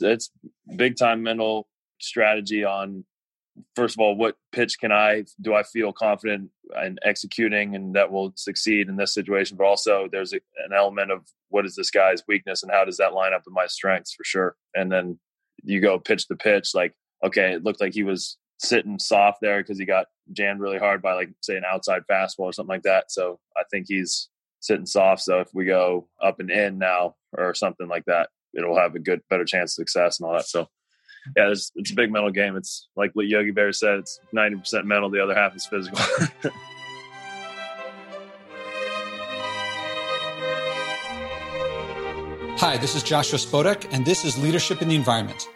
it's big time mental strategy on first of all, what pitch can I do I feel confident in executing and that will succeed in this situation? But also, there's a, an element of what is this guy's weakness and how does that line up with my strengths for sure. And then you go pitch to pitch, like okay, it looked like he was sitting soft there because he got jammed really hard by like say an outside fastball or something like that. So I think he's sitting soft. So if we go up and in now or something like that, it'll have a good better chance of success and all that. So yeah, it's, it's a big mental game. It's like what Yogi Berra said. It's ninety percent mental. The other half is physical. Hi, this is Joshua Spodek, and this is Leadership in the Environment.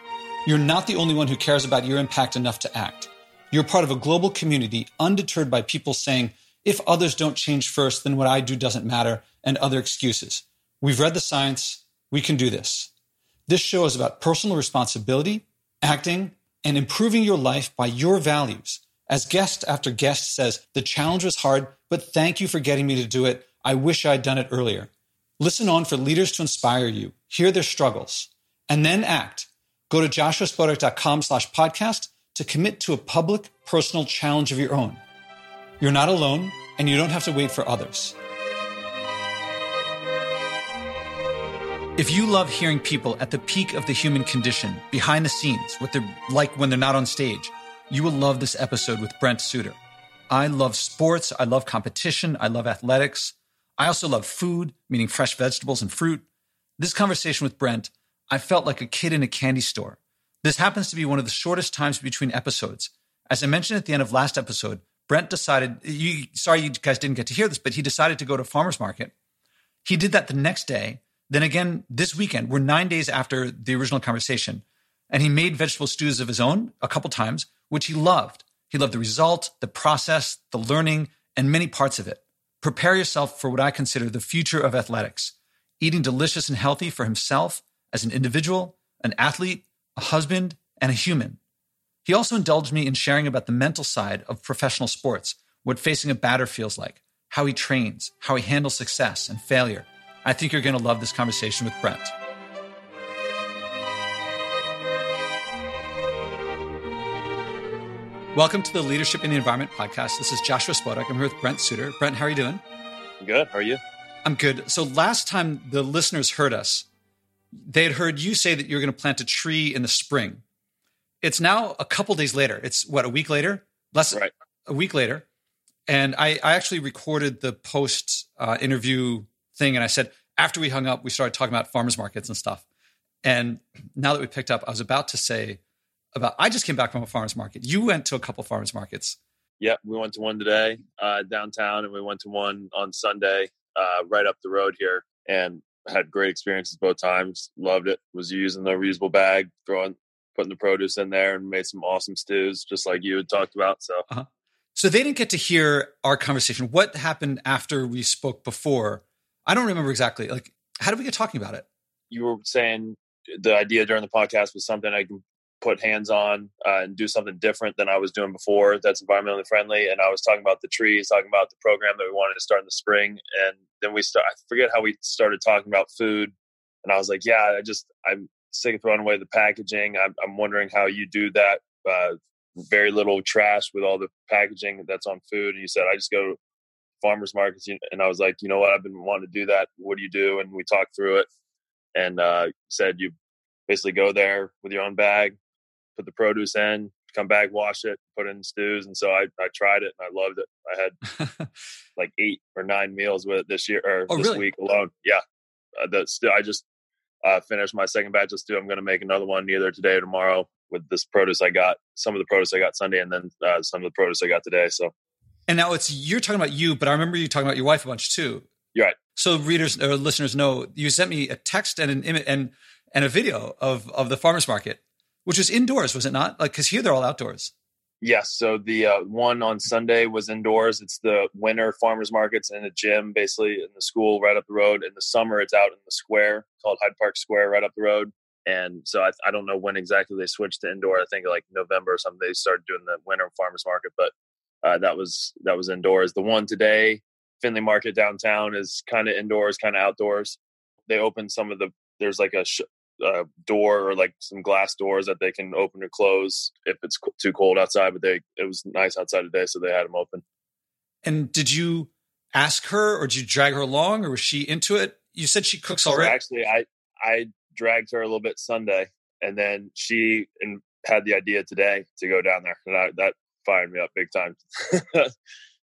You're not the only one who cares about your impact enough to act. You're part of a global community undeterred by people saying, if others don't change first, then what I do doesn't matter, and other excuses. We've read the science. We can do this. This show is about personal responsibility acting, and improving your life by your values. As guest after guest says, the challenge was hard, but thank you for getting me to do it. I wish I'd done it earlier. Listen on for leaders to inspire you, hear their struggles, and then act. Go to joshuaspodek.com slash podcast to commit to a public, personal challenge of your own. You're not alone, and you don't have to wait for others. If you love hearing people at the peak of the human condition, behind the scenes, what they're like when they're not on stage, you will love this episode with Brent Suter. I love sports. I love competition. I love athletics. I also love food, meaning fresh vegetables and fruit. This conversation with Brent, I felt like a kid in a candy store. This happens to be one of the shortest times between episodes. As I mentioned at the end of last episode, Brent decided, you, sorry you guys didn't get to hear this, but he decided to go to farmer's market. He did that the next day then again, this weekend, we're nine days after the original conversation, and he made vegetable stews of his own a couple times, which he loved. He loved the result, the process, the learning, and many parts of it. Prepare yourself for what I consider the future of athletics eating delicious and healthy for himself as an individual, an athlete, a husband, and a human. He also indulged me in sharing about the mental side of professional sports, what facing a batter feels like, how he trains, how he handles success and failure, I think you're going to love this conversation with Brent. Welcome to the Leadership in the Environment podcast. This is Joshua Spodek. I'm here with Brent Suter. Brent, how are you doing? Good. How are you? I'm good. So last time the listeners heard us, they had heard you say that you're going to plant a tree in the spring. It's now a couple days later. It's what a week later, less right. a week later, and I, I actually recorded the post uh, interview thing. And I said, after we hung up, we started talking about farmers markets and stuff. And now that we picked up, I was about to say about, I just came back from a farmers market. You went to a couple farmers markets. Yeah, we went to one today uh, downtown, and we went to one on Sunday uh, right up the road here, and had great experiences both times. Loved it. Was using the reusable bag, throwing, putting the produce in there, and made some awesome stews, just like you had talked about. So, uh-huh. so they didn't get to hear our conversation. What happened after we spoke before? I don't remember exactly. Like, how did we get talking about it? You were saying the idea during the podcast was something I can put hands on uh, and do something different than I was doing before that's environmentally friendly. And I was talking about the trees, talking about the program that we wanted to start in the spring. And then we start, I forget how we started talking about food. And I was like, yeah, I just, I'm sick of throwing away the packaging. I'm, I'm wondering how you do that. Uh, very little trash with all the packaging that's on food. And you said, I just go farmers markets and i was like you know what? I've been wanting to do that. What do you do? And we talked through it and uh, said you basically go there with your own bag put the produce in come back wash it put it in stews. And so i, I tried it and i loved it. I had like eight or nine meals with it this year or oh, this really? week alone. Yeah. Uh, still i just uh, finished my second batch of stew. I'm going to make another one either today or tomorrow with this produce i got some of the produce i got sunday and then uh, some of the produce i got today. So and now it's you're talking about you, but I remember you talking about your wife a bunch too. You're right. So readers or listeners know you sent me a text and an image and and a video of of the farmers market, which was indoors, was it not? Like because here they're all outdoors. Yes. So the uh, one on Sunday was indoors. It's the winter farmers markets in a gym, basically in the school right up the road. In the summer, it's out in the square called Hyde Park Square, right up the road. And so I, I don't know when exactly they switched to indoor. I think like November or something they started doing the winter farmers market. But uh, that was that was indoors. The one today, Findlay Market downtown, is kind of indoors, kind of outdoors. They opened some of the there's like a sh- a door or like some glass doors that they can open or close if it's too cold outside. But they it was nice outside today, so they had them open. And did you ask her, or did you drag her along, or was she into it? You said she cooks already. Actually, I I dragged her a little bit Sunday, and then she and had the idea today to go down there, and I, that fired me up big time.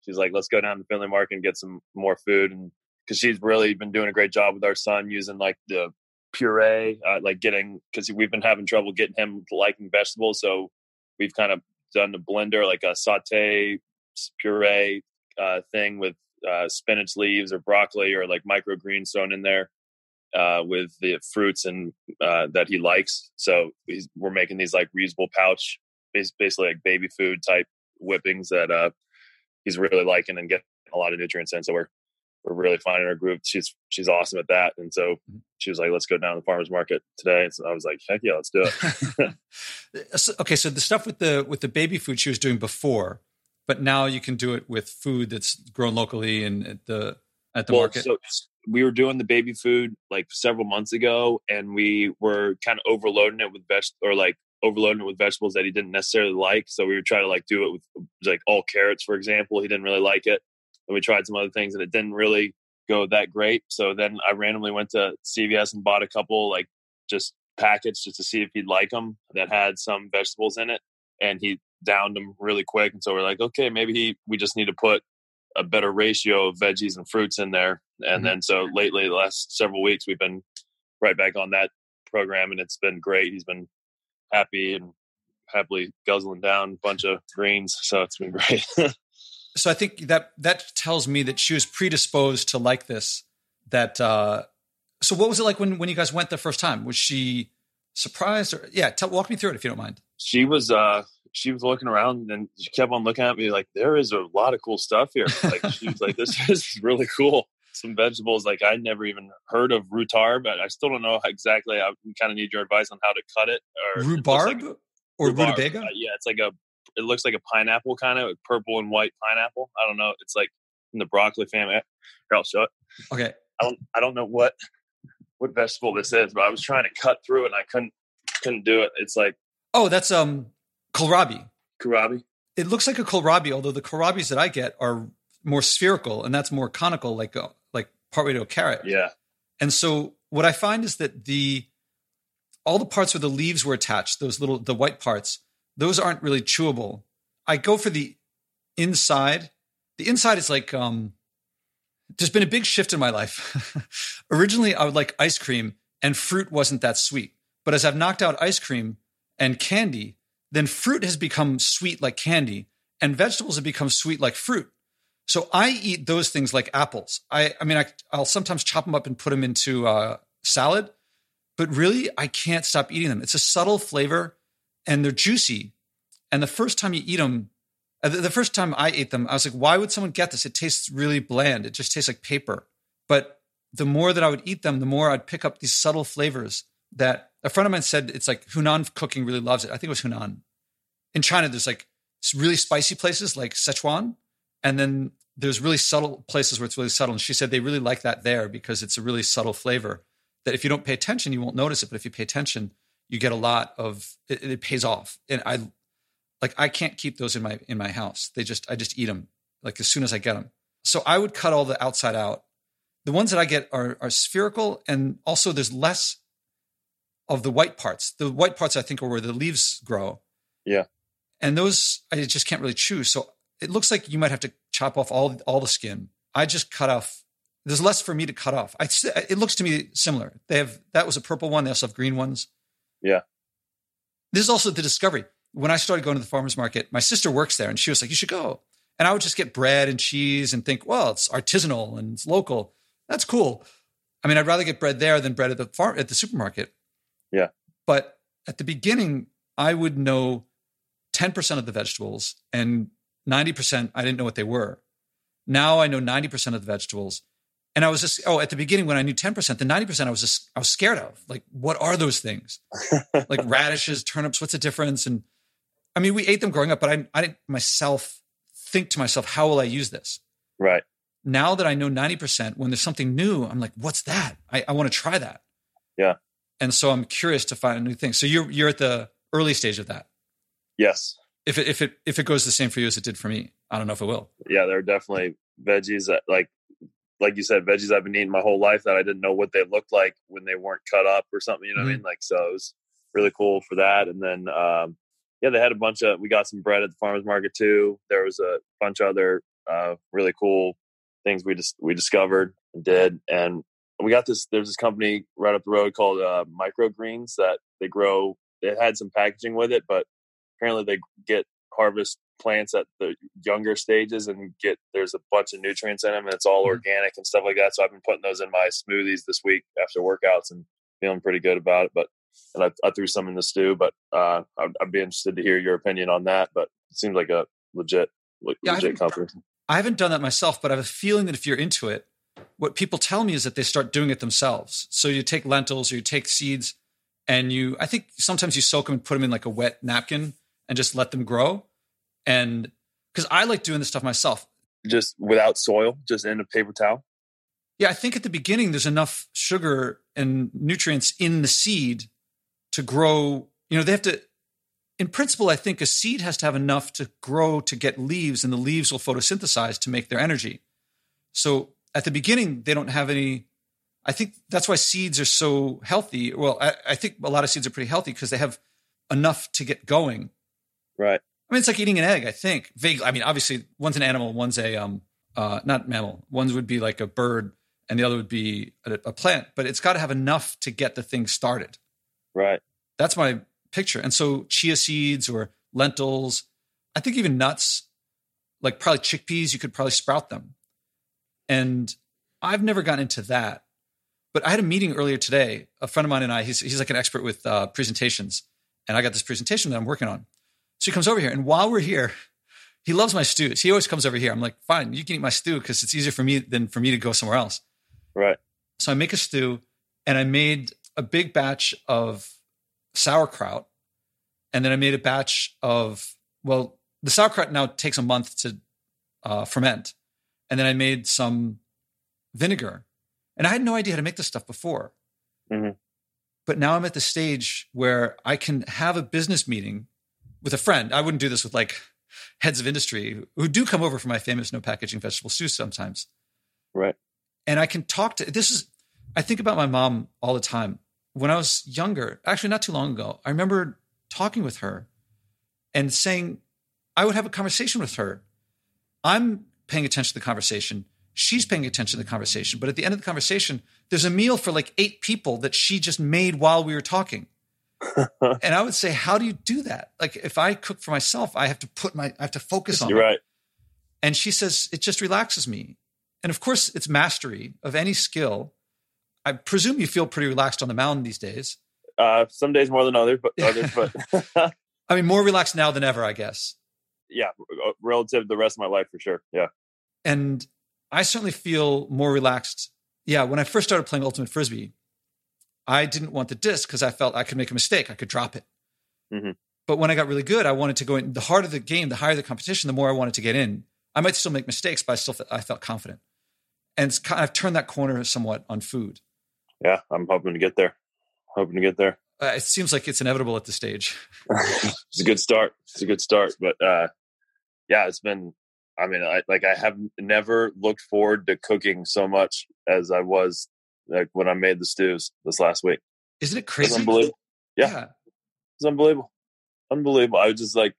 She's like, "Let's go down to Findlay Market and get some more food," and because she's really been doing a great job with our son using like the puree, uh, like getting because we've been having trouble getting him liking vegetables, so we've kind of done the blender like a saute puree uh, thing with uh, spinach leaves or broccoli or like microgreens thrown in there uh, with the fruits and uh, that he likes. So we're making these like reusable pouch, basically like baby food type whippings that uh, he's really liking and getting a lot of nutrients in. So we're we're really finding our group. She's she's awesome at that, and so mm-hmm. she was like, "Let's go down to the farmers market today." And so I was like, "Heck yeah, let's do it." okay, so the stuff with the with the baby food she was doing before, but now you can do it with food that's grown locally and at the at the well, market. So we were doing the baby food like several months ago, and we were kind of overloading it with veg or like overloading it with vegetables that he didn't necessarily like. So we were trying to like do it with like all carrots, for example. He didn't really like it, and we tried some other things, and it didn't really go that great. So then I randomly went to CVS and bought a couple like just packets just to see if he'd like them that had some vegetables in it, and he downed them really quick. And so we're like, okay, maybe he we just need to put a better ratio of veggies and fruits in there. And mm-hmm. then so lately, the last several weeks, we've been right back on that program, and it's been great. He's been happy and happily guzzling down a bunch of greens, so it's been great. so I think that that tells me that she was predisposed to like this. That uh, so what was it like when when you guys went the first time? Was she surprised or yeah? Tell walk me through it if you don't mind. She was uh she was looking around and she kept on looking at me like there is a lot of cool stuff here. Like she was like, this is really cool. Some vegetables like I never even heard of rhubarb, but I still don't know exactly. I kind of need your advice on how to cut it. Or rhubarb like, or rutabaga? Uh, yeah, it's like a. It looks like a pineapple, kind of purple and white pineapple. I don't know. It's like in the broccoli family. Here, I'll show it. Okay. I don't. I don't know what what vegetable this is, but I was trying to cut through it and I couldn't couldn't do it. It's like oh, that's um kohlrabi. Kohlrabi. It looks like a kohlrabi, although the kohlrabis that I get are more spherical, and that's more conical, like a, like partway to a carrot. Yeah. And so what I find is that the all the parts where the leaves were attached, those little the white parts, those aren't really chewable. I go for the inside. The inside is like um there's been a big shift in my life. Originally, I would like ice cream and fruit wasn't that sweet. But as I've knocked out ice cream and candy, then fruit has become sweet like candy and vegetables have become sweet like fruit. So I eat those things like apples. I, I mean, I, will sometimes chop them up and put them into uh, salad, but really, I can't stop eating them. It's a subtle flavor and they're juicy. And the first time you eat them, uh, the first time I ate them, I was like, why would someone get this? It tastes really bland. It just tastes like paper. But the more that I would eat them, the more I'd pick up these subtle flavors that a friend of mine said it's like Hunan cooking really loves it. I think it was Hunan. In China, there's like really spicy places like Sichuan, and then there's really subtle places where it's really subtle. And she said they really like that there because it's a really subtle flavor that if you don't pay attention, you won't notice it. But if you pay attention, you get a lot of it, it pays off. And I like I can't keep those in my in my house. They just I just eat them like as soon as I get them. So I would cut all the outside out. The ones that I get are are spherical, and also there's less of the white parts. The white parts I think are where the leaves grow. Yeah. And those I just can't really chew. So it looks like you might have to chop off all all the skin. I just cut off. There's less for me to cut off. I, it looks to me similar. They have that was a purple one. They also have green ones. Yeah. This is also the discovery. When I started going to the farmers market, my sister works there, and she was like, "You should go." And I would just get bread and cheese and think, "Well, it's artisanal and it's local. That's cool." I mean, I'd rather get bread there than bread at the farm at the supermarket. Yeah. But at the beginning, I would know 10% of the vegetables and 90% I didn't know what they were. Now I know 90% of the vegetables. And I was just, oh, at the beginning when I knew 10%, the 90% I was just, I was scared of. Like, what are those things? like radishes, turnips, what's the difference? And I mean, we ate them growing up, but I, I didn't myself think to myself, how will I use this? Right. Now that I know 90%, when there's something new, I'm like, what's that? I, I want to try that. Yeah and so I'm curious to find a new thing. So you're you're at the early stage of that. Yes. If it if it if it goes the same for you as it did for me, I don't know if it will. Yeah, there are definitely veggies that like like you said, veggies I've been eating my whole life that I didn't know what they looked like when they weren't cut up or something. You know mm-hmm. what I mm-hmm. mean? Like so, it was really cool for that. And then um, yeah, they had a bunch of. We got some bread at the farmers market too. There was a bunch of other uh, really cool things we just we discovered and did. And we got this. There's this company right up the road called uh, Microgreens that they grow. It had some packaging with it, but apparently they get harvest plants at the younger stages and get there's a bunch of nutrients in them and it's all mm-hmm. organic and stuff like that. So I've been putting those in my smoothies this week after workouts and feeling pretty good about it. But and I, I threw some in the stew, but uh, I'd, I'd, be interested to hear your opinion on that. But it seems like a legit, yeah, legit I company. I haven't done that myself, but I have a feeling that if you're into it, what people tell me is that they start doing it themselves. So you take lentils or you take seeds and you, I think sometimes you soak them and put them in like a wet napkin and just let them grow. And because I like doing this stuff myself. Just without soil, just in a paper towel? Yeah, I think at the beginning there's enough sugar and nutrients in the seed to grow. You know, they have to, in principle, I think a seed has to have enough to grow to get leaves, and the leaves will photosynthesize to make their energy. So at the beginning, they don't have any. I think that's why seeds are so healthy. Well, I, I think a lot of seeds are pretty healthy because they have enough to get going. Right. I mean, it's like eating an egg. I think vaguely. I mean, obviously, one's an animal, one's a um, uh, not mammal. One's would be like a bird, and the other would be a, a plant. But it's got to have enough to get the thing started. Right. That's my picture. And so, chia seeds or lentils, I think even nuts, like probably chickpeas, you could probably sprout them. And I've never gotten into that. But I had a meeting earlier today. A friend of mine and I, he's, he's like an expert with uh, presentations. And I got this presentation that I'm working on. So he comes over here. And while we're here, he loves my stews. He always comes over here. I'm like, fine, you can eat my stew because it's easier for me than for me to go somewhere else. Right. So I make a stew and I made a big batch of sauerkraut. And then I made a batch of, well, the sauerkraut now takes a month to uh, ferment and then I made some vinegar. And I had no idea how to make this stuff before. Mm-hmm. But now I'm at the stage where I can have a business meeting with a friend. I wouldn't do this with like heads of industry who do come over for my famous no packaging vegetable stew sometimes. Right. And I can talk to this is I think about my mom all the time. When I was younger, actually not too long ago, I remember talking with her and saying I would have a conversation with her. I'm paying attention to the conversation. She's paying attention to the conversation. But at the end of the conversation, there's a meal for like eight people that she just made while we were talking. and I would say, how do you do that? Like if I cook for myself, I have to put my, I have to focus on You're it. right. And she says, it just relaxes me. And of course, it's mastery of any skill. I presume you feel pretty relaxed on the mountain these days. Uh, some days more than others, but others, but I mean, more relaxed now than ever, I guess yeah, uh, relative to the rest of my life for sure. Yeah. And I certainly feel more relaxed. Yeah. When I first started playing Ultimate Frisbee, I didn't want the disc because I felt I could make a mistake. I could drop it. Mm-hmm. But when I got really good, I wanted to go in. The harder the game, the higher the competition, the more I wanted to get in. I might still make mistakes, but I still I felt confident. And it's kind of, I've turned that corner somewhat on food. Yeah, I'm hoping to get there. Hoping to get there. Uh, it seems like it's inevitable at this stage. it's a good start. It's a good start, but uh, yeah, it's been. I mean, I like I have never looked forward to cooking so much as I was like when I made the stews this last week. Isn't it crazy? It's unbelievable. Yeah. yeah. It's unbelievable. Unbelievable. I was just like,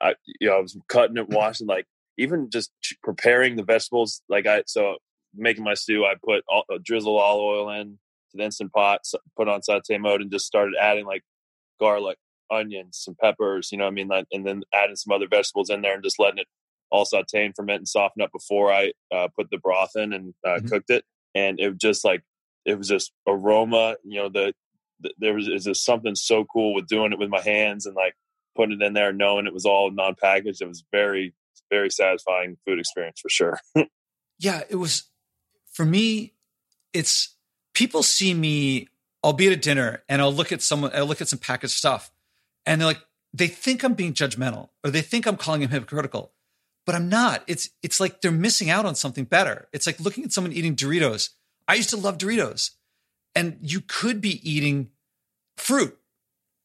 I you know I was cutting it, washing, like even just preparing the vegetables. Like I so making my stew, I put all, uh, drizzle olive oil in to the instant pot, put on saute mode, and just started adding like garlic, onions, some peppers, you know I mean? Like, and then adding some other vegetables in there and just letting it all saute and ferment and soften up before I uh, put the broth in and uh, mm-hmm. cooked it. And it just like, it was just aroma, you know, the, the there was, was just something so cool with doing it with my hands and like putting it in there, knowing it was all non-packaged. It was very, very satisfying food experience for sure. yeah, it was for me. It's people see me. I'll be at a dinner and I'll look at someone. I'll look at some packaged stuff, and they're like, they think I'm being judgmental or they think I'm calling him hypocritical, but I'm not. It's it's like they're missing out on something better. It's like looking at someone eating Doritos. I used to love Doritos, and you could be eating fruit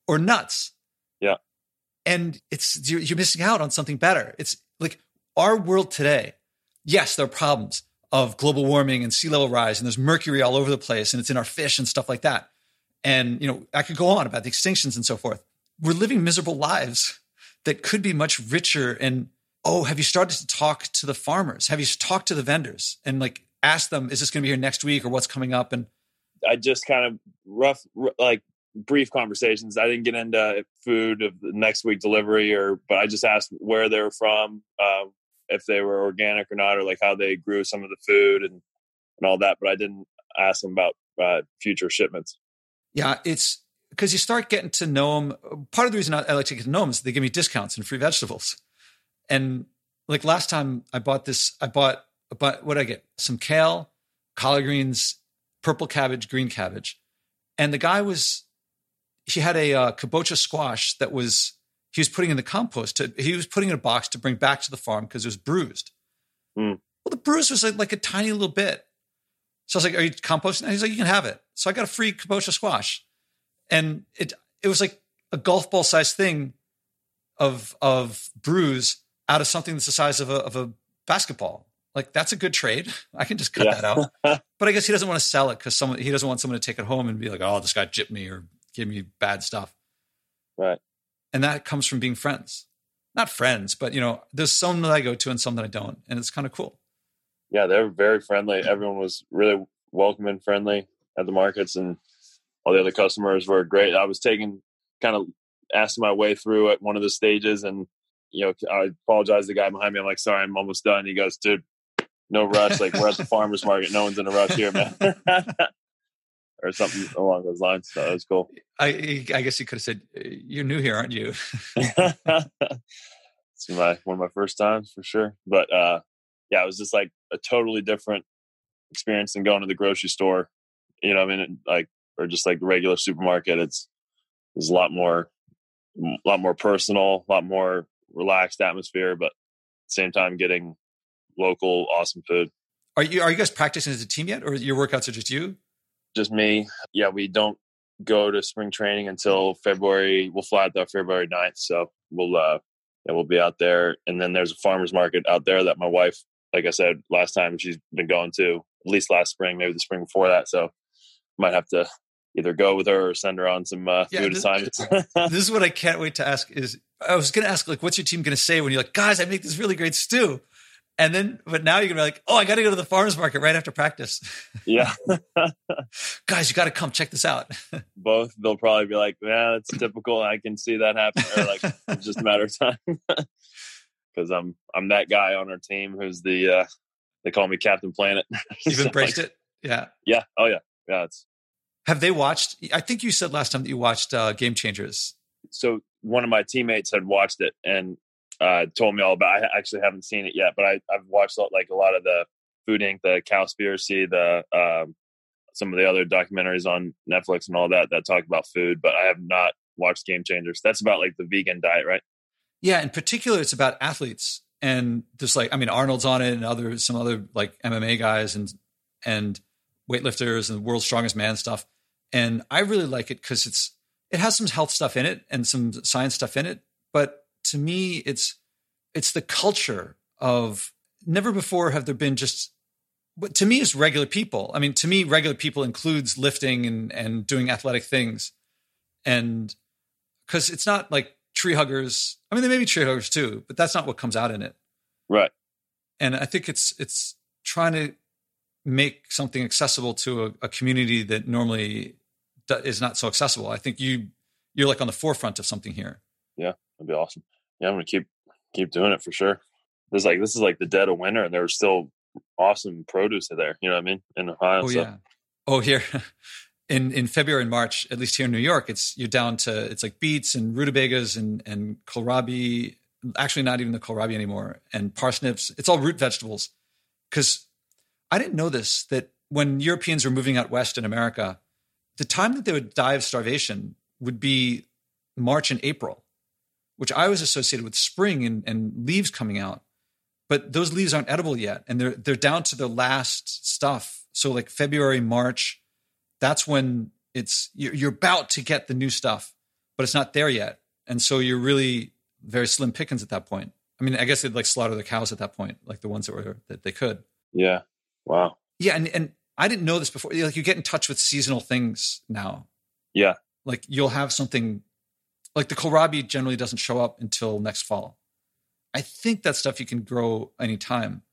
or nuts. Yeah. And it's you're, you're missing out on something better. It's like our world today. Yes, there are problems of global warming and sea level rise, and there's mercury all over the place, and it's in our fish and stuff like that. And you know, I could go on about the extinctions and so forth. We're living miserable lives that could be much richer. And oh, have you started to talk to the farmers? Have you talked to the vendors and like ask them, is this going to be here next week or what's coming up? And I just kind of rough, like brief conversations. I didn't get into food of the next week delivery, or but I just asked where they were from, uh, if they were organic or not, or like how they grew some of the food and and all that. But I didn't ask them about uh, future shipments. Yeah, it's because you start getting to know them. Part of the reason I like to get to know them is they give me discounts and free vegetables. And like last time, I bought this. I bought but what did I get? Some kale, collard greens, purple cabbage, green cabbage, and the guy was he had a uh, kabocha squash that was he was putting in the compost. To, he was putting in a box to bring back to the farm because it was bruised. Mm. Well, the bruise was like, like a tiny little bit. So I was like, "Are you composting?" And he's like, "You can have it." So I got a free kabocha squash, and it it was like a golf ball sized thing of of bruise out of something that's the size of a of a basketball. Like that's a good trade. I can just cut yeah. that out. but I guess he doesn't want to sell it because someone he doesn't want someone to take it home and be like, "Oh, this guy gypped me or gave me bad stuff. Right. And that comes from being friends. Not friends, but you know, there's some that I go to and some that I don't. And it's kind of cool. Yeah, they're very friendly. Everyone was really welcoming, and friendly at the markets and all the other customers were great. I was taking kind of asking my way through at one of the stages and you know, I apologize to the guy behind me. I'm like, sorry, I'm almost done. He goes, dude, no rush. Like we're at the farmer's market. No one's in a rush here, man. or something along those lines. So that was cool. I I guess you could have said, "You're new here, aren't you?" it's my one of my first times for sure. But uh, yeah, it was just like a totally different experience than going to the grocery store. You know, I mean, like or just like the regular supermarket. It's there's a lot more, a lot more personal, a lot more relaxed atmosphere, but at the same time getting local awesome food. Are you are you guys practicing as a team yet, or your workouts are just you? just me. Yeah, we don't go to spring training until February. We'll fly out there February 9th. So we'll, uh, yeah, we'll be out there. And then there's a farmer's market out there that my wife, like I said, last time she's been going to at least last spring, maybe the spring before that. So might have to either go with her or send her on some uh, yeah, food this, assignments. this is what I can't wait to ask is I was going to ask like, what's your team going to say when you're like, guys, I make this really great stew. And then, but now you're gonna be like, oh, I got to go to the farmers market right after practice. Yeah, guys, you got to come check this out. Both, they'll probably be like, yeah, it's typical. I can see that happen. Or like, it's just a matter of time. Because I'm I'm that guy on our team who's the uh they call me Captain Planet. You've so embraced like, it, yeah, yeah, oh yeah, yeah. It's. Have they watched? I think you said last time that you watched uh, Game Changers. So one of my teammates had watched it, and uh, told me all about. I actually haven't seen it yet, but I, have watched like a lot of the Food Inc., the Cowspiracy, the um, some of the other documentaries on Netflix and all that that talk about food. But I have not watched Game Changers. That's about like the vegan diet, right? Yeah, in particular, it's about athletes and just like I mean, Arnold's on it and other some other like MMA guys and and weightlifters and world's strongest man stuff. And I really like it because it's it has some health stuff in it and some science stuff in it, but to me, it's it's the culture of never before have there been just but to me it's regular people. I mean, to me, regular people includes lifting and and doing athletic things. And because it's not like tree huggers. I mean, they may be tree huggers too, but that's not what comes out in it. Right. And I think it's it's trying to make something accessible to a, a community that normally is not so accessible. I think you you're like on the forefront of something here. Yeah, that'd be awesome yeah, I'm gonna keep keep doing it for sure. This like this is like the dead of winter, and there's still awesome produce there. You know what I mean in Ohio. Oh so. yeah. Oh here. In, in February and March, at least here in New York, it's you're down to it's like beets and rutabagas and and kohlrabi. Actually, not even the kohlrabi anymore, and parsnips. It's all root vegetables. Because I didn't know this that when Europeans were moving out west in America, the time that they would die of starvation would be March and April which I was associated with spring and, and leaves coming out. But those leaves aren't edible yet, and they're they're down to the last stuff. So like February, March, that's when it's you're, you're about to get the new stuff, but it's not there yet, and so you're really very slim pickings at that point. I mean, I guess they'd like slaughter the cows at that point, like the ones that were that they could. Yeah. Wow. Yeah, and and I didn't know this before. Like you get in touch with seasonal things now. Yeah. Like you'll have something like the kohlrabi generally doesn't show up until next fall. I think that stuff you can grow anytime,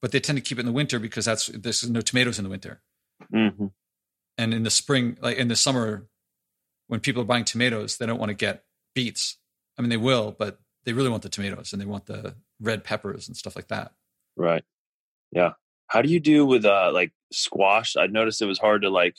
but they tend to keep it in the winter because that's there's no tomatoes in the winter. Mm-hmm. And in the spring, like in the summer, when people are buying tomatoes, they don't want to get beets. I mean, they will, but they really want the tomatoes and they want the red peppers and stuff like that. Right. Yeah. How do you do with uh like squash? I noticed it was hard to like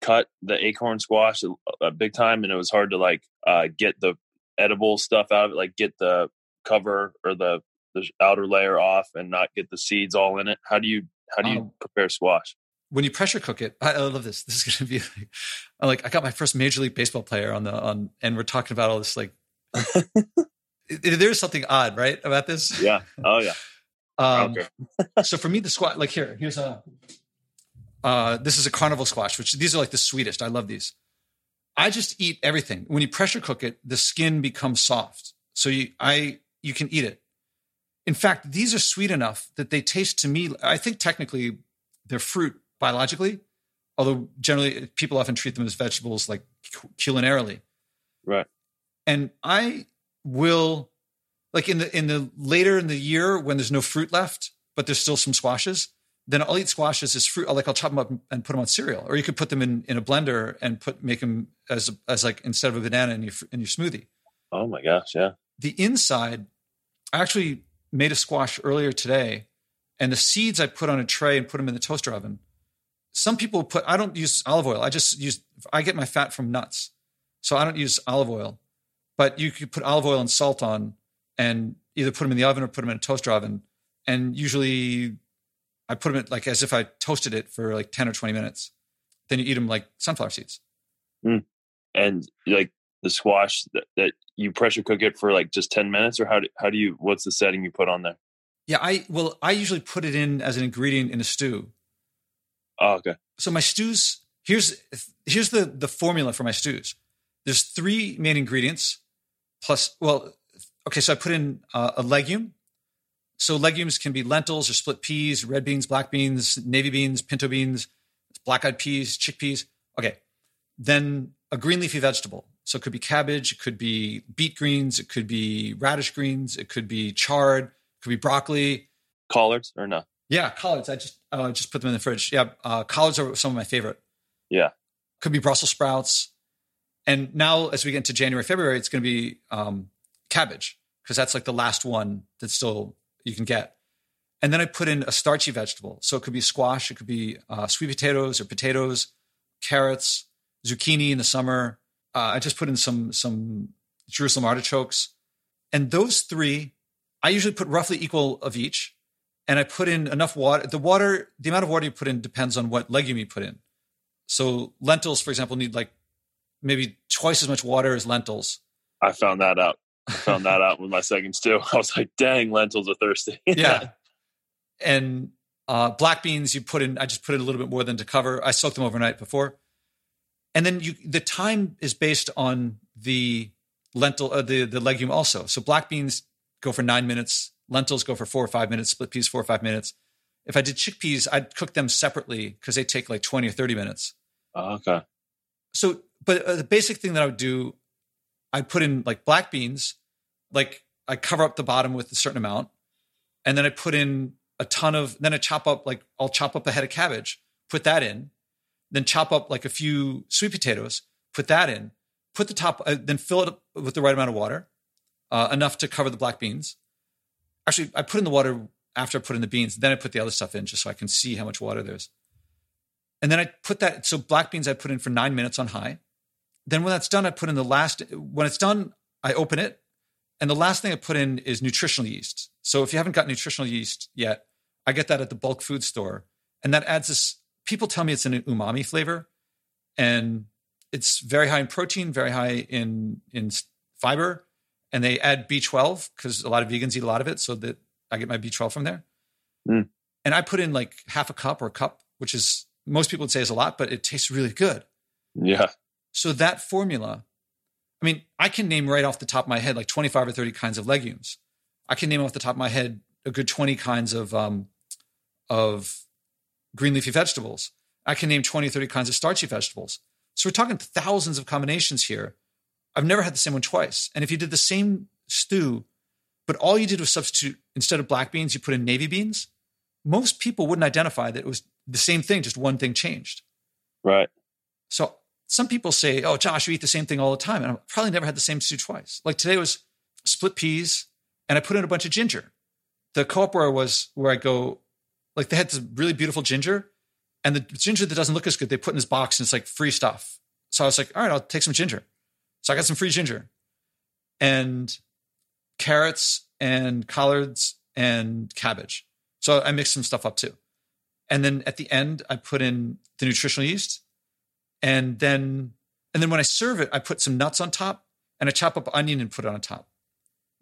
cut the acorn squash a, a big time, and it was hard to like uh get the edible stuff out of it, like get the cover or the the outer layer off and not get the seeds all in it. How do you how do you um, prepare squash? When you pressure cook it, I, I love this. This is going to be like, like I got my first Major League Baseball player on the on, and we're talking about all this like. there's something odd, right, about this? Yeah. Oh yeah. Um, okay. so for me, the squash, like here, here's a. Uh, this is a carnival squash, which these are like the sweetest. I love these. I just eat everything. When you pressure cook it, the skin becomes soft, so you I you can eat it. In fact, these are sweet enough that they taste to me. I think technically they're fruit biologically, although generally people often treat them as vegetables, like culinarily. Right. And I will like in the in the later in the year when there's no fruit left, but there's still some squashes, then I'll eat squashes as fruit. Like I'll chop them up and put them on cereal, or you could put them in, in a blender and put make them as as like instead of a banana in your in your smoothie. Oh my gosh, yeah. The inside, I actually made a squash earlier today, and the seeds I put on a tray and put them in the toaster oven. Some people put. I don't use olive oil. I just use. I get my fat from nuts, so I don't use olive oil. But you could put olive oil and salt on and either put them in the oven or put them in a toaster oven. And usually I put them in like as if I toasted it for like 10 or 20 minutes. Then you eat them like sunflower seeds. Mm. And like the squash that, that, you pressure cook it for like just 10 minutes or how do, how do you, what's the setting you put on there? Yeah. I, well, I usually put it in as an ingredient in a stew. Oh, okay. So my stews, here's, here's the, the formula for my stews. There's three main ingredients plus, well, okay, so I put in uh, a legume. So legumes can be lentils or split peas, red beans, black beans, navy beans, pinto beans, black eyed peas, chickpeas. Okay. Then a green leafy vegetable. So it could be cabbage, it could be beet greens, it could be radish greens, it could be chard, it could be broccoli. Collards or no? Yeah, collards. I just uh, just put them in the fridge. Yeah, uh, collards are some of my favorite. Yeah. Could be Brussels sprouts. And now, as we get into January, February, it's going to be um, cabbage because that's like the last one that's still you can get. And then I put in a starchy vegetable. So it could be squash, it could be uh, sweet potatoes or potatoes, carrots, zucchini in the summer. Uh, I just put in some some Jerusalem artichokes, and those three, I usually put roughly equal of each. And I put in enough water. The water, the amount of water you put in depends on what legume you put in. So lentils, for example, need like maybe twice as much water as lentils. I found that out. I found that out with my seconds too. I was like, dang, lentils are thirsty. yeah. And uh, black beans, you put in, I just put in a little bit more than to cover. I soaked them overnight before. And then you, the time is based on the lentil, uh, the, the legume also. So black beans go for nine minutes, lentils go for four or five minutes, split peas, four or five minutes. If I did chickpeas, I'd cook them separately because they take like 20 or 30 minutes. Oh, okay. So, but uh, the basic thing that I would do I put in like black beans, like I cover up the bottom with a certain amount, and then I put in a ton of. Then I chop up like I'll chop up a head of cabbage, put that in, then chop up like a few sweet potatoes, put that in, put the top, uh, then fill it up with the right amount of water, uh, enough to cover the black beans. Actually, I put in the water after I put in the beans. Then I put the other stuff in just so I can see how much water there's. And then I put that. So black beans I put in for nine minutes on high. Then when that's done, I put in the last, when it's done, I open it. And the last thing I put in is nutritional yeast. So if you haven't got nutritional yeast yet, I get that at the bulk food store. And that adds this, people tell me it's an umami flavor. And it's very high in protein, very high in, in fiber. And they add B12 because a lot of vegans eat a lot of it. So that I get my B12 from there. Mm. And I put in like half a cup or a cup, which is most people would say is a lot, but it tastes really good. Yeah. So that formula, I mean, I can name right off the top of my head like 25 or 30 kinds of legumes. I can name off the top of my head a good 20 kinds of um, of green leafy vegetables. I can name 20, or 30 kinds of starchy vegetables. So we're talking thousands of combinations here. I've never had the same one twice. And if you did the same stew, but all you did was substitute instead of black beans, you put in navy beans, most people wouldn't identify that it was the same thing, just one thing changed. Right. So some people say, "Oh, Josh, you eat the same thing all the time," and I've probably never had the same stew twice. Like today was split peas, and I put in a bunch of ginger. The co-op where I was, where I go, like they had this really beautiful ginger, and the ginger that doesn't look as good, they put in this box, and it's like free stuff. So I was like, "All right, I'll take some ginger." So I got some free ginger, and carrots and collards and cabbage. So I mixed some stuff up too. And then at the end, I put in the nutritional yeast. And then and then when I serve it, I put some nuts on top and I chop up onion and put it on top.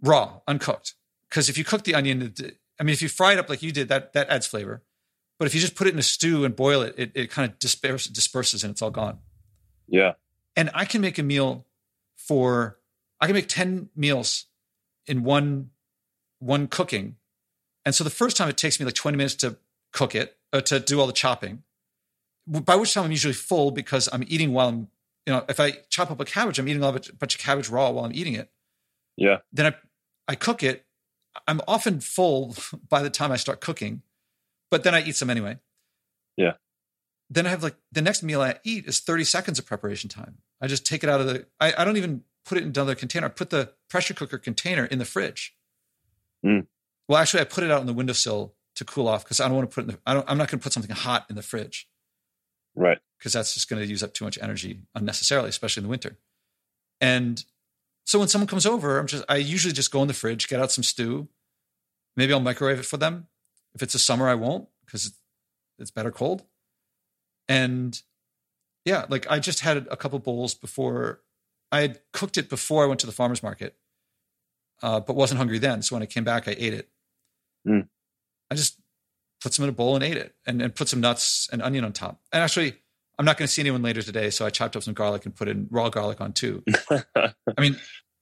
Raw, uncooked. Because if you cook the onion, I mean, if you fry it up like you did, that that adds flavor. But if you just put it in a stew and boil it, it, it kind of disperses, disperses and it's all gone. Yeah. And I can make a meal for I can make 10 meals in one one cooking. And so the first time it takes me like 20 minutes to cook it, uh, to do all the chopping, by which time I'm usually full because I'm eating while I'm, you know, if I chop up a cabbage, I'm eating a bunch of cabbage raw while I'm eating it. Yeah. Then I, I cook it. I'm often full by the time I start cooking, but then I eat some anyway. Yeah. Then I have like the next meal I eat is 30 seconds of preparation time. I just take it out of the, I, I don't even put it in another container. I put the pressure cooker container in the fridge. Mm. Well, actually, I put it out on the windowsill to cool off because I don't want to put it in the, I don't, I'm not going to put something hot in the fridge. Right. Because that's just going to use up too much energy unnecessarily, especially in the winter. And so when someone comes over, I'm just, I usually just go in the fridge, get out some stew. Maybe I'll microwave it for them. If it's a summer, I won't because it's better cold. And yeah, like I just had a couple bowls before I had cooked it before I went to the farmer's market, uh, but wasn't hungry then. So when I came back, I ate it. Mm. I just put some in a bowl and ate it and, and put some nuts and onion on top. And actually, I'm not going to see anyone later today. So I chopped up some garlic and put in raw garlic on too. I mean,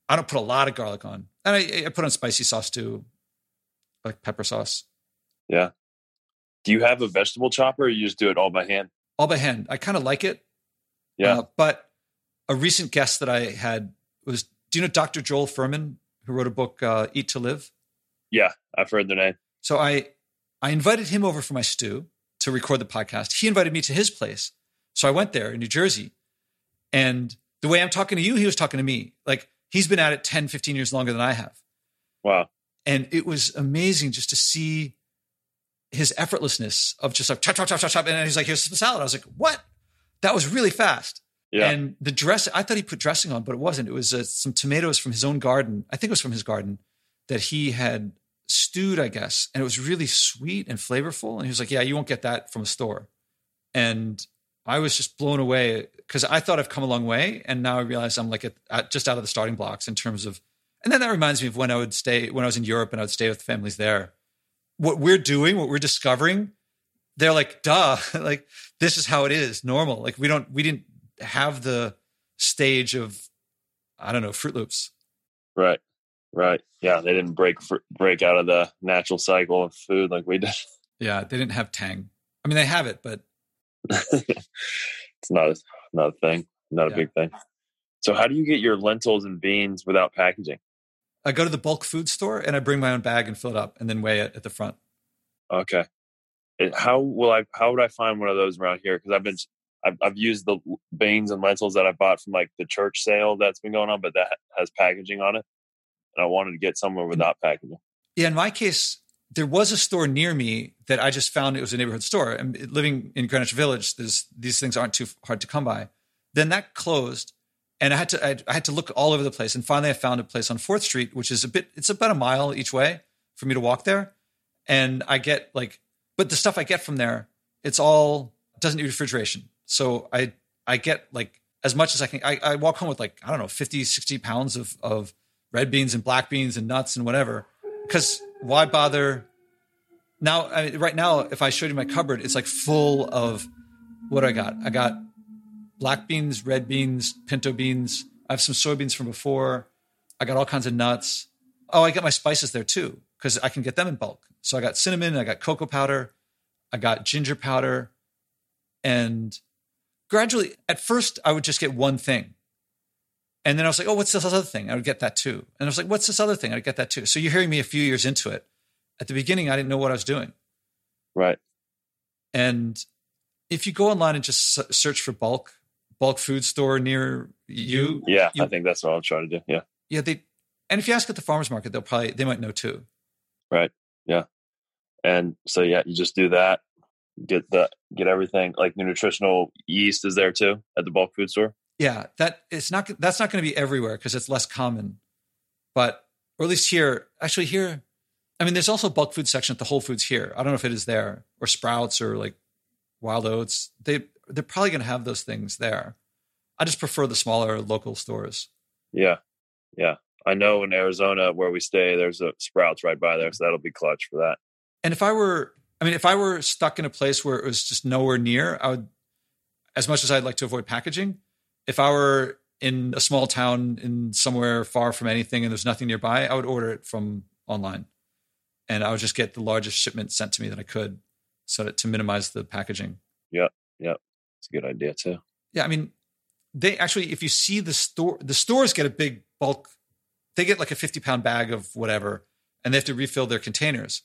I don't put a lot of garlic on. And I, I put on spicy sauce too, like pepper sauce. Yeah. Do you have a vegetable chopper or you just do it all by hand? All by hand. I kind of like it. Yeah. Uh, but a recent guest that I had was, do you know Dr. Joel Fuhrman, who wrote a book, uh, Eat to Live? Yeah, I've heard the name. So I I invited him over for my stew to record the podcast. He invited me to his place. So I went there in New Jersey. And the way I'm talking to you, he was talking to me. Like he's been at it 10, 15 years longer than I have. Wow. And it was amazing just to see his effortlessness of just like chop, chop, chop, chop, chop. And he's like, here's some salad. I was like, what? That was really fast. Yeah. And the dress, I thought he put dressing on, but it wasn't. It was uh, some tomatoes from his own garden. I think it was from his garden that he had stewed, I guess, and it was really sweet and flavorful. And he was like, "Yeah, you won't get that from a store." And I was just blown away because I thought I've come a long way, and now I realize I'm like at, at, just out of the starting blocks in terms of. And then that reminds me of when I would stay when I was in Europe and I would stay with families there. What we're doing, what we're discovering, they're like, "Duh!" like this is how it is, normal. Like we don't, we didn't have the stage of, I don't know, Fruit Loops. Right. Right. Yeah, they didn't break break out of the natural cycle of food like we did. Yeah, they didn't have tang. I mean, they have it, but it's not a, not a thing, not a big thing. So, how do you get your lentils and beans without packaging? I go to the bulk food store and I bring my own bag and fill it up and then weigh it at the front. Okay. It, how will I? How would I find one of those around here? Because I've been, I've, I've used the beans and lentils that I bought from like the church sale that's been going on, but that has packaging on it, and I wanted to get somewhere without packaging. Yeah, in my case, there was a store near me that I just found it was a neighborhood store. And living in Greenwich Village, there's, these things aren't too hard to come by. Then that closed, and I had to I, I had to look all over the place. And finally, I found a place on Fourth Street, which is a bit it's about a mile each way for me to walk there. And I get like, but the stuff I get from there, it's all doesn't need refrigeration. So I I get like as much as I can. I, I walk home with like I don't know 50, 60 pounds of of red beans and black beans and nuts and whatever. Because why bother? Now, I mean, right now, if I showed you my cupboard, it's like full of what I got? I got black beans, red beans, pinto beans. I have some soybeans from before. I got all kinds of nuts. Oh, I got my spices there too because I can get them in bulk. So I got cinnamon, I got cocoa powder, I got ginger powder, and gradually, at first, I would just get one thing. And then I was like, oh, what's this other thing? I would get that too. And I was like, what's this other thing? I'd get that too. So you're hearing me a few years into it. At the beginning, I didn't know what I was doing. Right. And if you go online and just search for bulk, bulk food store near you. Yeah, you, I think that's what I'm trying to do. Yeah. Yeah. They, and if you ask at the farmer's market, they'll probably, they might know too. Right. Yeah. And so, yeah, you just do that get the get everything like the nutritional yeast is there too at the bulk food store yeah that it's not that's not going to be everywhere because it's less common. But or at least here actually here i mean there's also bulk food section at the whole foods here. I don't know if it is there or sprouts or like wild oats. They they're probably going to have those things there. I just prefer the smaller local stores. Yeah yeah. I know in arizona where we stay there's a sprouts right by there so that'll be clutch for that. And if i were I mean, if I were stuck in a place where it was just nowhere near, I would, as much as I'd like to avoid packaging, if I were in a small town in somewhere far from anything and there's nothing nearby, I would order it from online. And I would just get the largest shipment sent to me that I could so that to minimize the packaging. Yeah. Yeah. It's a good idea too. Yeah. I mean, they actually, if you see the store, the stores get a big bulk, they get like a 50 pound bag of whatever and they have to refill their containers.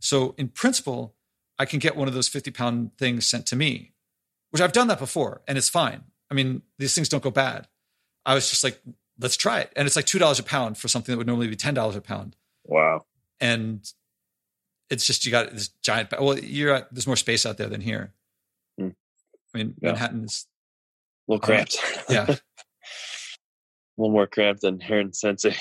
So in principle, I can get one of those 50 pound things sent to me, which I've done that before and it's fine. I mean, these things don't go bad. I was just like, let's try it. And it's like $2 a pound for something that would normally be $10 a pound. Wow. And it's just, you got this giant, well, you're at, there's more space out there than here. Hmm. I mean, yeah. Manhattan is a little cramped. yeah. a little more cramped than here in Cincy.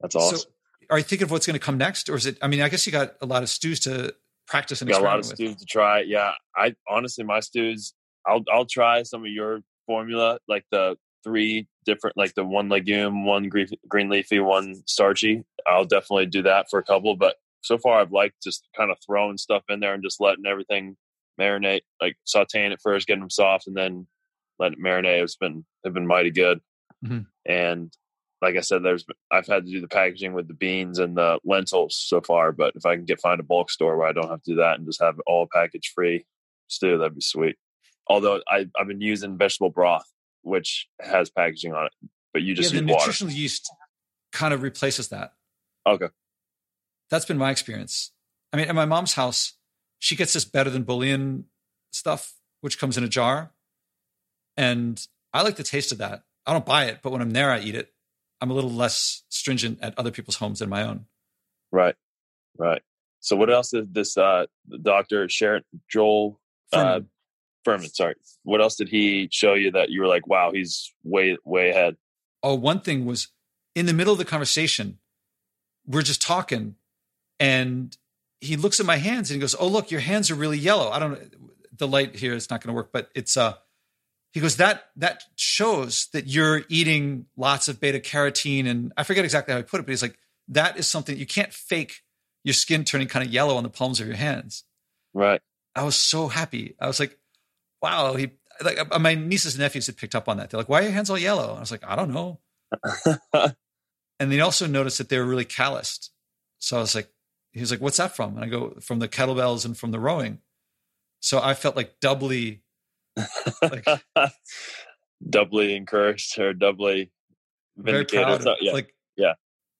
That's awesome. So, are you thinking of what's going to come next, or is it? I mean, I guess you got a lot of stews to practice and got a lot of with. stews to try. Yeah, I honestly, my stews, I'll I'll try some of your formula, like the three different, like the one legume, one green, green leafy, one starchy. I'll definitely do that for a couple, but so far I've liked just kind of throwing stuff in there and just letting everything marinate, like sauteing it first, getting them soft, and then let it marinate. It's been they've been mighty good, mm-hmm. and like I said, there's I've had to do the packaging with the beans and the lentils so far, but if I can get find a bulk store where I don't have to do that and just have it all package free stew, that'd be sweet. Although I I've been using vegetable broth, which has packaging on it, but you just yeah, the use nutritional yeast kind of replaces that. Okay, that's been my experience. I mean, at my mom's house, she gets this better than bouillon stuff, which comes in a jar, and I like the taste of that. I don't buy it, but when I'm there, I eat it I'm a little less stringent at other people's homes than my own. Right, right. So what else did this uh, doctor Sharon Joel Uh, Fuhrman? Sorry, what else did he show you that you were like, wow, he's way way ahead? Oh, one thing was in the middle of the conversation, we're just talking, and he looks at my hands and he goes, "Oh, look, your hands are really yellow." I don't. The light here is not going to work, but it's uh he goes that that shows that you're eating lots of beta carotene and i forget exactly how he put it but he's like that is something you can't fake your skin turning kind of yellow on the palms of your hands right i was so happy i was like wow he like uh, my nieces and nephews had picked up on that they're like why are your hands all yellow and i was like i don't know and they also noticed that they were really calloused so i was like he was like what's that from and i go from the kettlebells and from the rowing so i felt like doubly like, doubly encouraged or doubly vindicated. So, yeah. Like, yeah.